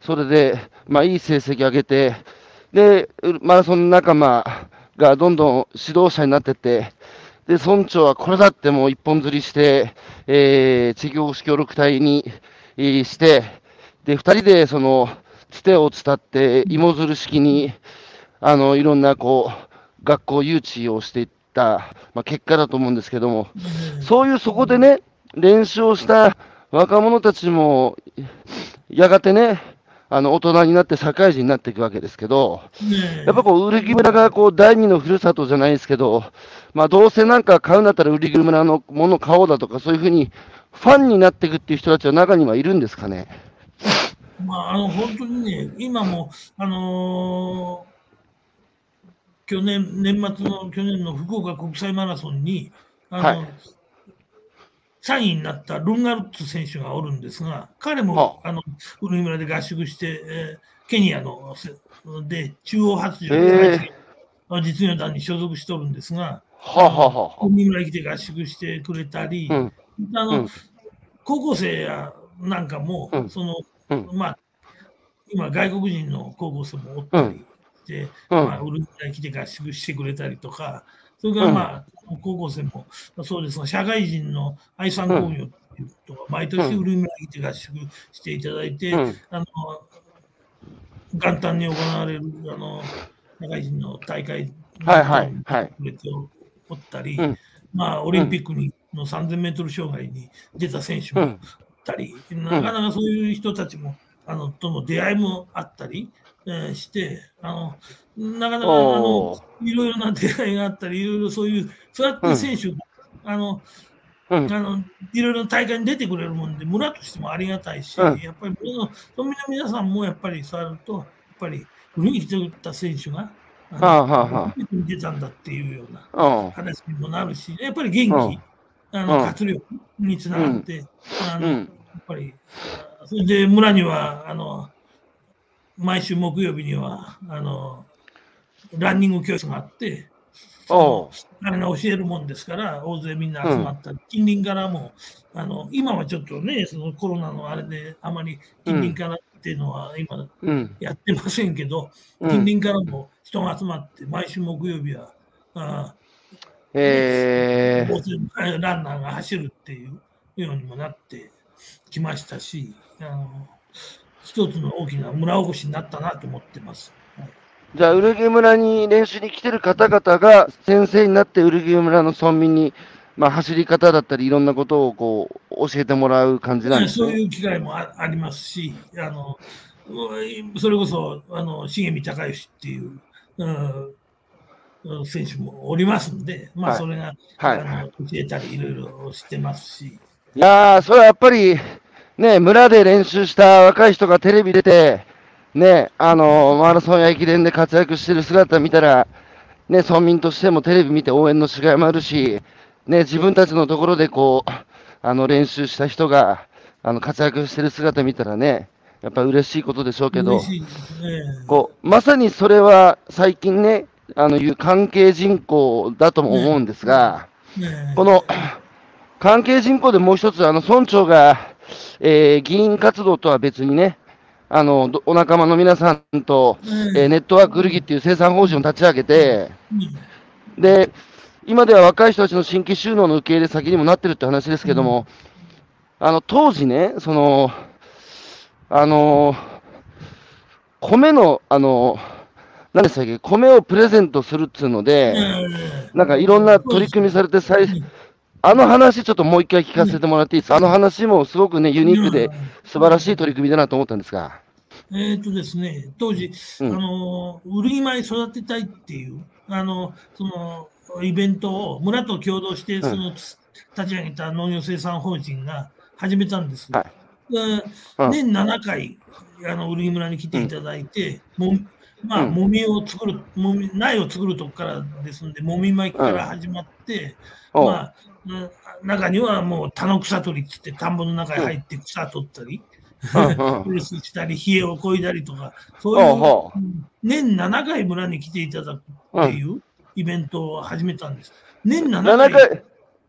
それで、まあ、いい成績上げて、で、マラソン仲間がどんどん指導者になってって、で、村長はこれだってもう一本釣りして、えー、地域保護協力隊に、えーして、で、二人でその、つてを伝って、芋づる式に、あの、いろんなこう、学校誘致をしていった、まあ、結果だと思うんですけども、えそういうそこでね、練習をした若者たちも、やがてね、あの、大人になって社会人になっていくわけですけど、ねやっぱこう、ウルギ村がこう、第二のふるさとじゃないですけど、まあ、どうせなんか買うんだったらウルギ村のもの買おうだとか、そういうふうに、ファンになっていくっていう人たちは中にはいるんですかね？まあ、あの本当にね、今も、あのー去年、年末の去年の福岡国際マラソンに、あのはい。3位になったルンガルッツ選手がおるんですが、彼もはあのウルギ村で合宿して、えーケニアのせで中央発へ祥え実業団に所属しておるんですが、はあ、村に来て合宿してくれたり、うん。あのうん。高校生やなんかも、うん。そのうん。まあ、今、外国人の高校生もおったりまあ、ウルグアイ来て合宿してくれたりとか、それから、まあ高校生もそうです。が、社会人の愛産工業っていう毎年うん。ウルグアイ来て合宿していただいて、うん。あの元旦に行われるあの社会人の大会はいはいはい。に出ておったり、うん。まあ、オリンピックにの3000メートル障害に出た選手もうんったり、なかなかそういう人たちもあのとの出会いもあったり、えーしてあの、なかなかあおのいろいろな出会いがあったり、いろいろそういう、そうやって選手が、あのうん。あのいろいろな大会に出てくれるもんで、村としてもありがたいし、うん。やっぱり村の村民の皆さんもやっぱりそうやると、やっぱり古に来てた選手が、あのはあはあ出たんだっていうようなうん。話にもなるし、やっぱり元気、うん。あのうん。活力につながって、あのやっうんぱり、それで村にはあの毎週木曜日にはあのランニング教室があって、あれが教えるもんですから、大勢みんな集まったり、近隣からも、あの今はちょっとね、そのコロナのあれで、あまり近隣からっていうのは今うん。やってませんけど、うん。近隣からも人が集まって、毎週木曜日は、あえ大勢のランナーが走るっていうようにもなって、きましたし、あの一つの大きな村おこしになったなと思ってます。じゃあ、ウルギ村に練習に来てる方々が先生になって、ウルギ村の村民に、まあ、走り方だったり、いろんなことをこう教えてもらう感じなんですね。そういう機会もあありますし、あのそれこそあの重見隆義っていう、うん、選手もおりますんで、まあ、はいそれが、はいあの教えたりいろいろしてますし、いやー、それはやっぱり、ね、村で練習した若い人がテレビ出て、ね、あのマラソンや駅伝で活躍してる姿見たら、ね、村民としてもテレビ見て応援のしがいもあるし、ね、自分たちのところでこう、あの練習した人があの活躍してる姿見たらね、やっぱ嬉しいことでしょうけどね。こうまさにそれは最近ね、あのいう関係人口だとも思うんですが、ねこの関係人口でもう一つ、あの村長が、えー議員活動とは別にね、あのどお仲間の皆さんと、えーネットワークルギっていう生産法人を立ち上げて、で今では若い人たちの新規収納の受け入れ先にもなってるって話ですけども、あの当時ね、そのあの米の、あの何でしたっけ、米をプレゼントするっつうので、なんかいろんな取り組みされてさい、あの話、ちょっともう一回聞かせてもらっていいですか、あの話もすごくね、ユニークで素晴らしい取り組みだなと思ったんですが。えっ、とですね、当時、うん。あの、ウルギ米育てたいっていう、あの、その、イベントを村と共同して、その、立ち上げた農業生産法人が始めたんです。はい。年7回、あの、ウルギ村に来ていただいて、もまあ、うん。もみを作る、もみ、苗を作るとこからですんで、もみ巻きから始まって、まあ、うん中にはもう田の草取りっつって田んぼの中に入って草取ったり、うんうんレスしたり、冷えをこいだりとか、そういう年7回村に来ていただくっていうイベントを始めたんです。年7 7回、回、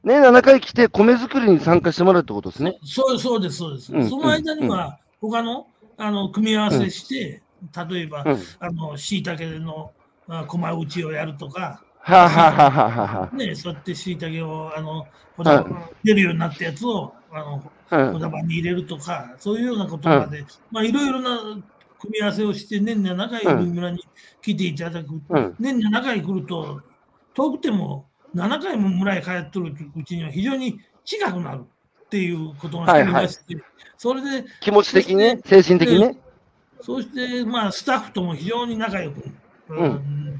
ね、7回来て米作りに参加してもらうってことですね。そうそうです、そうです。うんその間には、他のあの組み合わせして、例えば、うん。あの椎茸のあ駒打ちをやるとか、はあ、はあはあはあは。ね、そうやって椎茸をあのほはい。だ出るようになったやつをあのあ、うん。小玉に入れるとか、そういうようなことまで、まあ、いろいろな組み合わせをして、年7回うん海村に来ていただく。うん年7回来ると、遠くても7回も村へ帰っとるうちには非常に近くなるっていうことがありまして、それで、気持ち的にね、精神的にね。そして、まあ、スタッフとも非常に仲良く、うん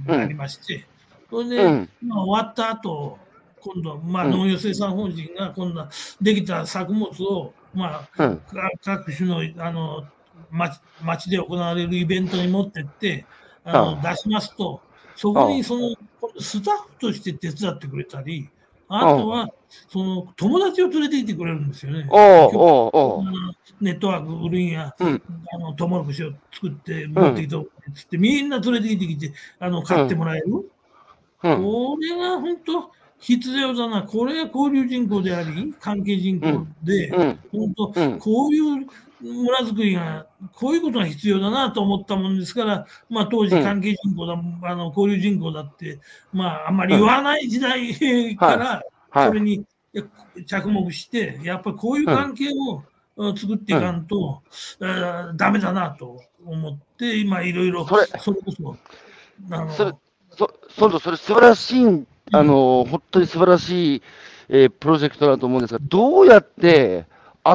うん。なりまして、それで、うん。まあ、終わった後今度は、まあ、うん農業生産法人が今度はできた作物を、まあ、うん。か各種のあの町町で行われるイベントに持ってってあのあ出しますと、そこあにそのスタッフとして手伝ってくれたり、あとはその友達を連れてきてくれるんですよね。ネットワーク、売るんや、うん。あのトウモロコシを作って持ってきてっつって、みんな連れてきてきてあの買ってもらえる。うん。これが本当必要だな、これが交流人口であり、関係人口で、うん。本当、うん。こういう村づくりが、こういうことが必要だなと思ったもんですから、まあ、当時、うん。関係人口だ、あの交流人口だって、まあ、あんまり言わない時代から、はい。それにや着目して、やっぱりこういう関係を、うん。作っていかんと、えーダメだなと思って、今、いろいろ、それ。それこそ、あのそれそ、そそれ素晴らしい、あの、本当に素晴らしい、えープロジェクトだと思うんですが、どうやって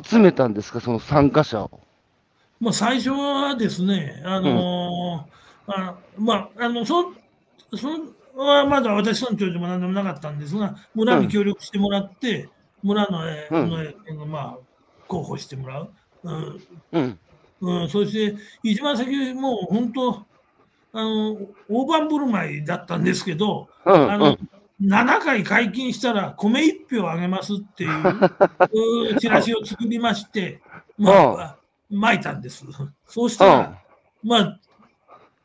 集めたんですか、その参加者を？まあ、最初はですね、あのーあまあ、あのそそはまだ私村長でも何でもなかったんですが、村に協力してもらって、村の,、えうんのえのまあ、候補してもらう。うんうん。うん、そして、一番先、もう本当、あの大盤振る舞いだったんですけど、うん。あのうん。7回解禁したら米1票あげますっていう チラシを作りまして、まあ、巻いたんです。そうしたら、まあ、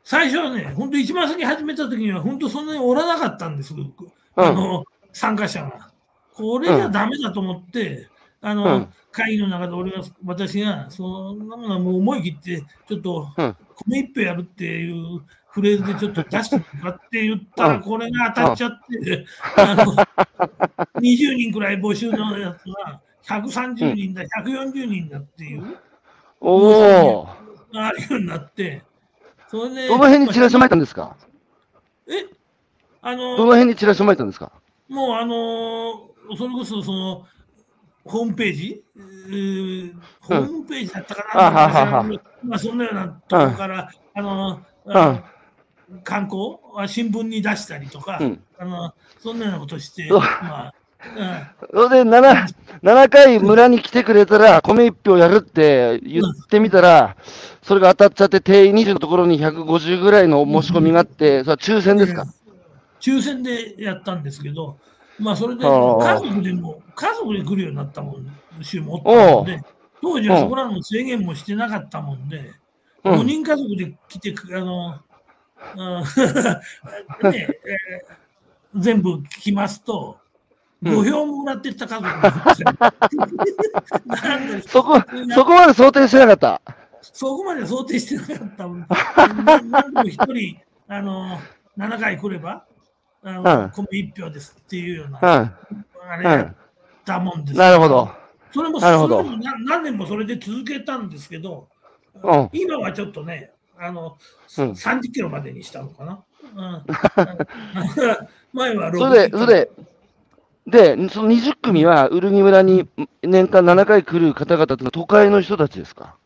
最初はね、本当一番先始めた時には、本当そんなにおらなかったんです。あの、参加者が。これじゃダメだと思って、あの、うん会議の中で俺が、私が、そんなものはもう思い切って、ちょっとうん、米一票やるっていうフレーズでちょっと出してもらって言ったら、うん。これが当たっちゃって、あの、20人くらい募集のやつが、130人だ、140人だっていう、おお。あるようになって、それで、どの辺にチラシを巻いたんですか？え？あのどの辺にチラシを巻いたんですか？もうあのーそれこそそのホームページ、えーホームページだったかな、あははは。まあ、そんなようなところから、あのあの観光あ新聞に出したりとか、うん。あのそんなようなことして、まあそれで 7, 7回村に来てくれたら、米一票やるって言ってみたら、それが当たっちゃって、定員20のところに150ぐらいの申し込みがあって、それは抽選ですか、抽選でやったんですけど、まあ、それではあ。家族でも、家族で来るようになったもん、週もおったで、当時はそこらの制限もしてなかったもんで、うん。5人家族で来てく、あの、あ ねえー全部来ますと、うん5票もらってった家族そこそこまで想定してなかった。そこまで想定してなかったもん。ななんでも一人、あの、7回来れば、あの、うん米一票ですっていうような、うんあれやったもんです。なるほど。それも、それもな何年もそれで続けたんですけど、うん今はちょっとね、あの、うん。30キロまでにしたのかな？うん、前は60それで、それで、で、その20組は、ウルギ村に年間7回来る方々というのは都会の人たちですか？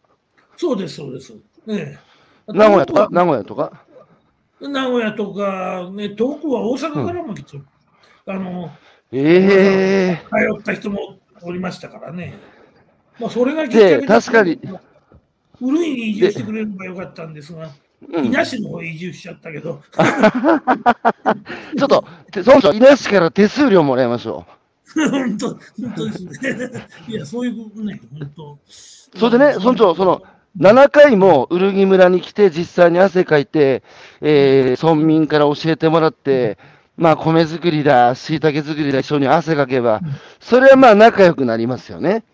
そうです、そうです。ええ。名古屋とか？名古屋とか？名古屋とか、ね、遠くは大阪からも来てる、あの、ええ。通った人もおりましたからね。まあ、それがで確かに。古いに移住してくれればよかったんですが、うん伊那市の方へ移住しちゃったけど、ちょっと、て村長、稲市から手数料もらいましょ 本当、本当ですね。いや、そういうね、本当。う。それでね、村長、その、7回もウルギ村に来て、実際に汗かいて、えー村民から教えてもらって、まあ、米作りだ、椎茸作りだ、一緒に汗かけば、それはまあ、仲良くなりますよね。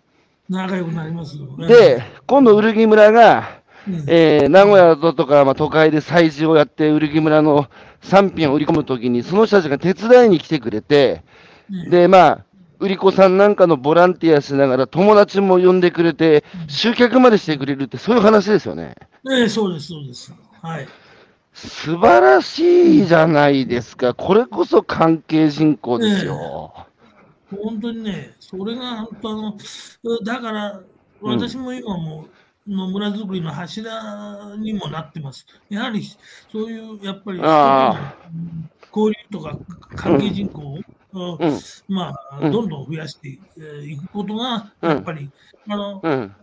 仲良くなりますよ。で、今度、ウルギ村が、うん、えー名古屋とか、まあ、都会で催事をやって、ウルギ村の産品を売り込むときに、その人たちが手伝いに来てくれて、うんで、まあ、売り子さんなんかのボランティアしながら、友達も呼んでくれて、集客までしてくれるって、そういう話ですよね。ええそうです、そうです。はい。素晴らしいじゃないですか。これこそ関係人口ですよ。本当にね、それが本当あの、だから、私も今も、の村づくりの柱にもなってます。やはり、そういう、やっぱり、交流とか関係人口を、うん、まあ、うん。どんどん増やしてえーいくことが、うんやっぱり、あの、うん、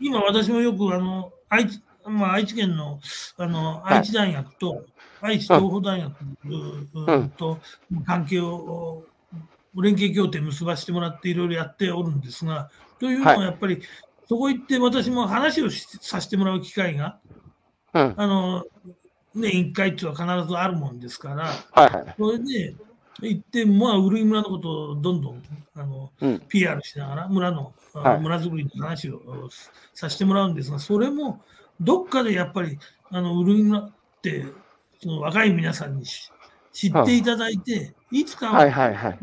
今私もよく、あの、愛知、まあ、愛知県の、あの、はい。愛知大学と、愛知東邦大学うんと関係を、連携協定結ばせてもらっていろいろやっておるんですが、というのははいやっぱり、そこ行って私も話をしさせてもらう機会が、うん。あの、年1回っていうのは必ずあるもんですから、はいはい。それで行って、まあ、ウルイ村のことをどんどんあのうん、PR しながら、村の、あはい村づくりの話をさせてもらうんですが、それもどっかでやっぱり、あのウルイ村って、その若い皆さんにし知っていただいて、いつかはいはいはい。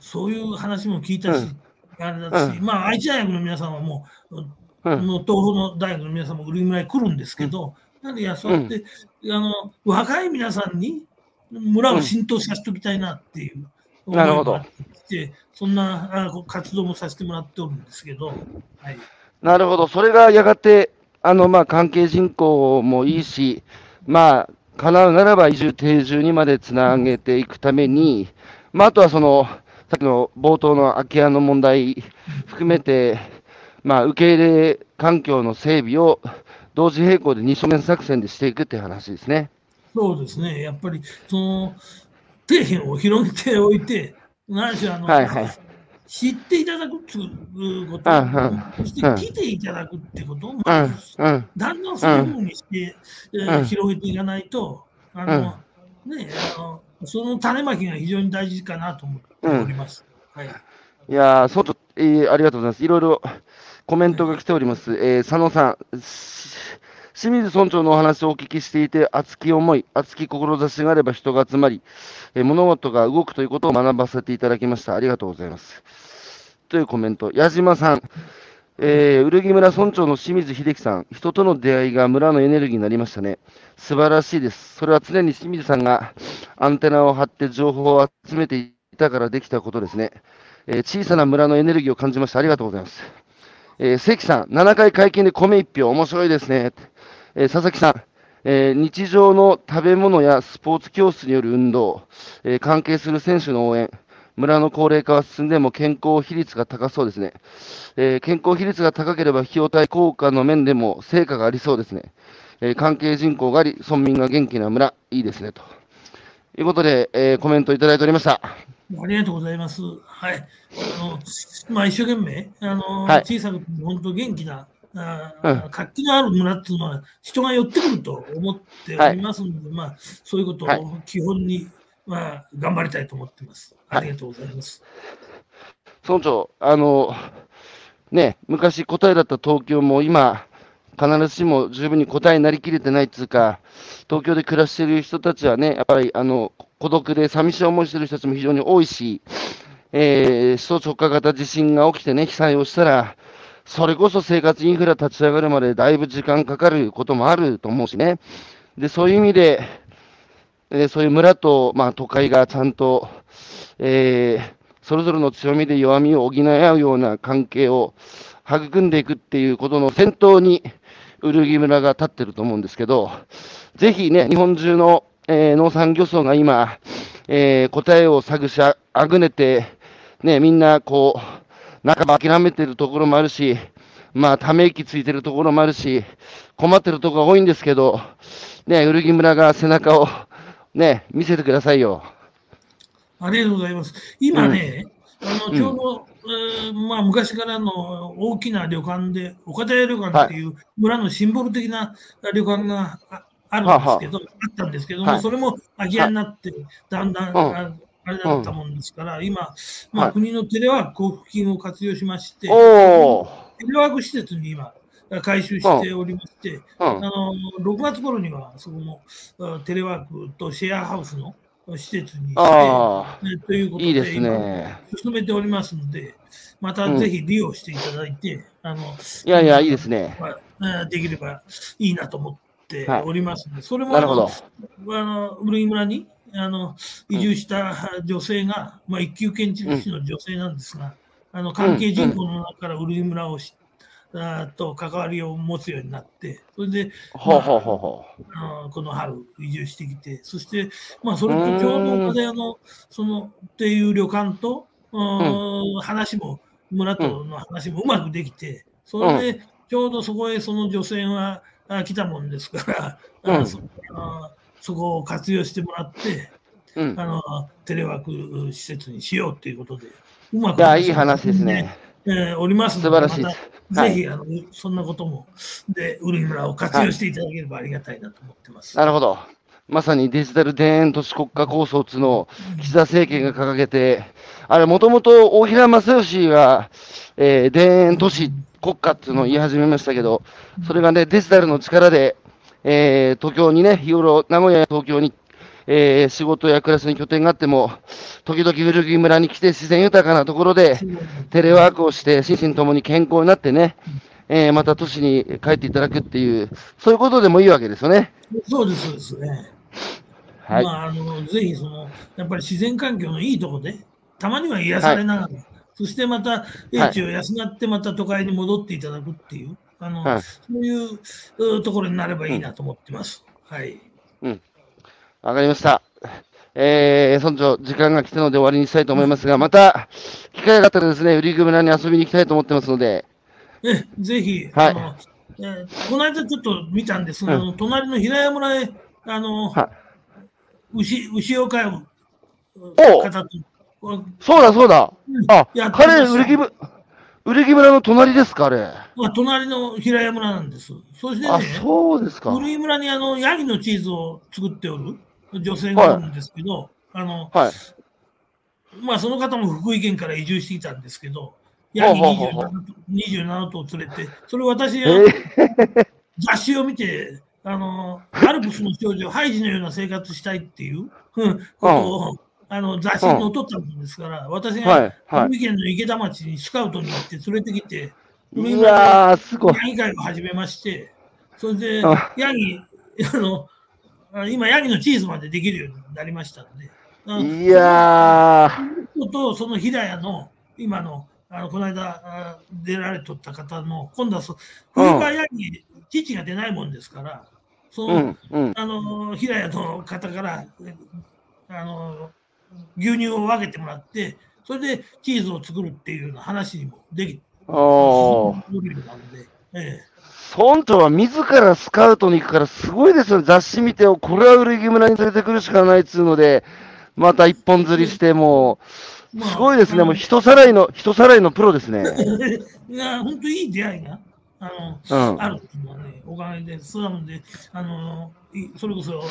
そういう話も聞いたし、うんあれだし、うまあ、愛知大学の皆さんはもう、うん、の東北の大学の皆さんもウルイ村へ来るんですけど、なんで、いや、そうやって、あの、若い皆さんに村を浸透させておきたいなっていう、なるほど。で、そんな活動もさせてもらっておるんですけど、はい。なるほど。それがやがて、あの、まあ、関係人口もいいし、まあ、叶うならば移住、定住にまでつなげていくために、まあ、あとはその、さっきの冒頭の空き家の問題含めて、まあ、受け入れ環境の整備を同時並行で二正面作戦でしていくっていう話ですね。そうですね、やっぱり、その、底辺を広げておいて、何しろあの、はいはい。知っていただくっていうこと、そして来ていただくってことを、うまん、うん、だんだんそういうふうにして、広げていかないと、あの、ね、あの、その種まきが非常に大事かなと思っております。はい。いやー、そうと、えーありがとうございます。いろいろコメントが来ております。えー佐野さん、し清水村長のお話をお聞きしていて、熱き思い、熱き志があれば人が集まり、えー物事が動くということを学ばせていただきました。ありがとうございます。というコメント。矢島さん、えー、ウルギ村村長の清水秀樹さん、人との出会いが村のエネルギーになりましたね。素晴らしいです。それは常に清水さんがアンテナを張って情報を集めていたからできたことですね。えー、小さな村のエネルギーを感じました。ありがとうございます。えー、関さん、7回会見で米1票、面白いですね。えー、佐々木さん、えー、日常の食べ物やスポーツ教室による運動、えー、関係する選手の応援、村の高齢化は進んでも健康比率が高そうですね。えー、健康比率が高ければ費用対効果の面でも成果がありそうですね。えー、関係人口があり、村民が元気な村、いいですね。ということで、えー、コメントいただいておりました。ありがとうございます。はい。あのまあ、一生懸命、あの、はい、小さく本当元気なあ、うん、活気のある村っていうのは人が寄ってくると思っておりますので、はい、まあ、そういうことを基本に、まあ、頑張りたいと思っています。ありがとうございます。村長、あの、ね、昔答えだった東京も今、必ずしも十分に答えになりきれてないっていうか、東京で暮らしている人たちはね、やっぱりあの孤独で寂しい思いしている人たちも非常に多いし、えー、首都直下型地震が起きてね、被災をしたら、それこそ生活インフラ立ち上がるまでだいぶ時間かかることもあると思うしね。で、そういう意味で、えー、そういう村と、まあ、都会がちゃんと、えー、それぞれの強みで弱みを補い合うような関係を育んでいくっていうことの先頭に、ウルギ村が立ってると思うんですけど、ぜひね、日本中の、えー、農産漁村が今、えー、答えを探しあぐねて、ね、みんなこう、半ば諦めてるところもあるし、まあ、ため息ついてるところもあるし、困ってるところが多いんですけど、ね、ウルギ村が背中を、ね、見せてくださいよ。ありがとうございます。今ね、うん、あのちょうど、うん、えー、まあ、昔からの大きな旅館で、岡田屋旅館っていう村のシンボル的な旅館があるんですけど、ははあったんですけども、はい、それも空き家になって、だんだん、うんあれだったもんですから、うん、今、まあ、国のテレワーク交付金を活用しまして、テレワーク施設に今、改修しておりまして、うん、あの6月頃にはそこのテレワークとシェアハウスの施設にして、ということで、いいですね、進めておりますので、またぜひ利用していただいて、うん、あのいやいや、いいですね。できればいいなと思っておりますので、はい、それもあの、あの、ウルイ村にあの移住した女性が、まあ、一級建築士の女性なんですが、あの関係人口の中から潤村をしあと関わりを持つようになって、それで、まあ、この春移住してきて、そして、まあ、それとちょうど岡田屋のそのっていう旅館と、うん、話も、村との話もうまくできて、それでちょうどそこへその女性が来たもんですから、うん、あそこを活用してもらって、うん、あのテレワーク施設にしようということで、うまくいやいい話ですね。えー、おります素晴らしいぜひ、あのそんなことも、で、ウル村を活用していただければありがたいなと思ってます。はい、なるほど。まさにデジタル田園都市国家構想つの岸田政権が掲げて、あれ、もともと大平正義が、えー、田園都市国家っていうのを言い始めましたけど、それがね、デジタルの力で、えー、東京にね、日頃、名古屋や東京に、えー、仕事や暮らしに拠点があっても、時々古着村に来て自然豊かなところで、テレワークをして、心身ともに健康になってね、えー、また都市に帰っていただくっていう、そういうことでもいいわけですよね。そうです、そうですね。はい。まあ、あの、ぜひ、その、やっぱり自然環境のいいところで、たまには癒されながら、はい、そしてまた、英知を養ってまた都会に戻っていただくっていう、あの、はい、そういうところになればいいなと思ってます。うん、はい。うん。わかりました。えー、村長、時間が来たので終わりにしたいと思いますが、また、機会があったらですね、売り組村に遊びに行きたいと思ってますので。え、ぜひ、はい。あのえー、この間ちょっと見たんですが、うん、あの隣の平屋村へ、あの、はい、牛、牛を飼う方と。そうだそうだ。うん、あ、彼、売り木売木村の隣ですか、あれ。まあ、隣の平屋村なんです。そしてね、あそうですか。古木村にあのヤギのチーズを作っておる女性がいるんですけど、はい、あの、はい、まあ、その方も福井県から移住してきたんですけど、ヤギ 27, 27頭連れて、それ私、えー、雑誌を見て、あの、アルプスの少女、ハイジのような生活したいっていうことをあの雑誌に載っとったもんですから、私が福井県の池田町にスカウトに行って連れてきて、いやー、すごい。ヤギ会を始めまして、それであ。ヤギ、あの、あ今、ヤギのチーズまでできるようになりましたので、いやー、とその平屋の今の、あのこの間あ出られとった方の、今度はそ冬場ヤギ、父が出ないもんですから、その、うん、うん。あの平屋の方からあの牛乳を分けてもらって、それでチーズを作るっていうような話にもできおー。ドリルなんで、え村長は自らスカウトに行くからすごいですよね。雑誌見て、これは売木村に連れてくるしかないっつうので、また一本釣りして、もう、まあすごいですね。もう人さらいの、人さらいのプロですね。え いや、本当いい出会いがあの、うんあるのはね、おかげで、そうなので、あのいそれこそ、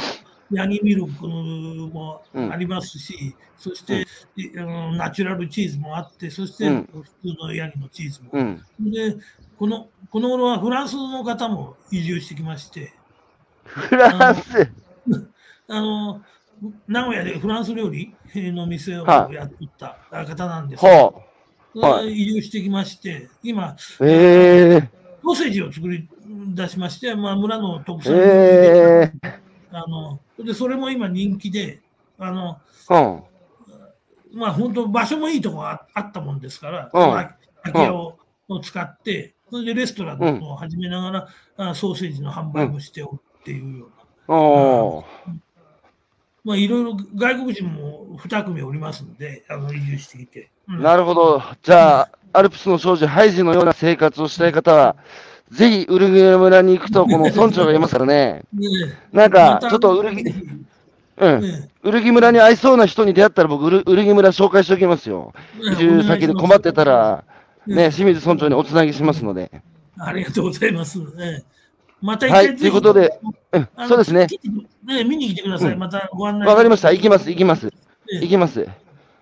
ヤギミルクもありますし、そして、いあのナチュラルチーズもあって、そして、うん普通のヤギのチーズも。うん。でこの、この頃はフランスの方も移住してきまして、フランス？あの、名古屋でフランス料理の店をはいやってた方なんですよはあ。は移住してきまして、今、ええソーセージを作り出しまして、まあ、村の特ー。産ええあのでそれも今人気で、あのー。まあ、本当、場所もいいとこがああったもんですから、うんまあ空き家をを使って、それでレストランを始めながら、あソーセージの販売もしておるっていうような。まあ、いろいろ外国人も2組おりますので、あの移住してきて。うんなるほど。じゃあ、アルプスの少女ハイジのような生活をしたい方は、ぜひ、ウルグ村に行くと、この村長がいますからね。ねなんか、ちょっとウルギ、うん。ねウルギ村に合いそうな人に出会ったら、僕、ウルウルギ村紹介しておきますよ。移住先で困ってたら、ね、清水村長におつなぎしますので。ありがとうございます。ええまた一回はい、ということで、うんそうですね。ね見に来てください。うんまたご案内。わかりました。行きます、行きます。ええ行きます。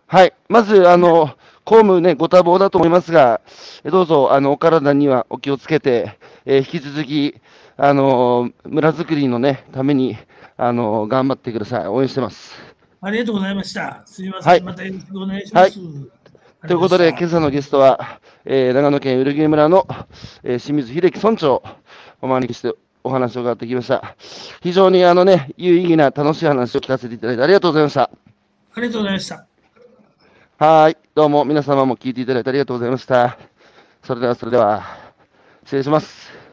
はい。まず、あの、公務ね、ご多忙だと思いますが、えどうぞ、あの、お体にはお気をつけて、えー引き続き、あの、村づくりのね、ために、あの、頑張ってください。応援してます。ありがとうございました。すみません。はいまたよろしくお願いします。ということで、あ今朝のゲストは、えー長野県漆村の、えー清水秀樹村長をお招きしてお話を伺ってきました。非常にあのね、有意義な楽しい話を聞かせていただいてありがとうございました。りがとうございました。はーい。どうも皆様も聞いていただいてありがとうございました。それでは、それでは、失礼します。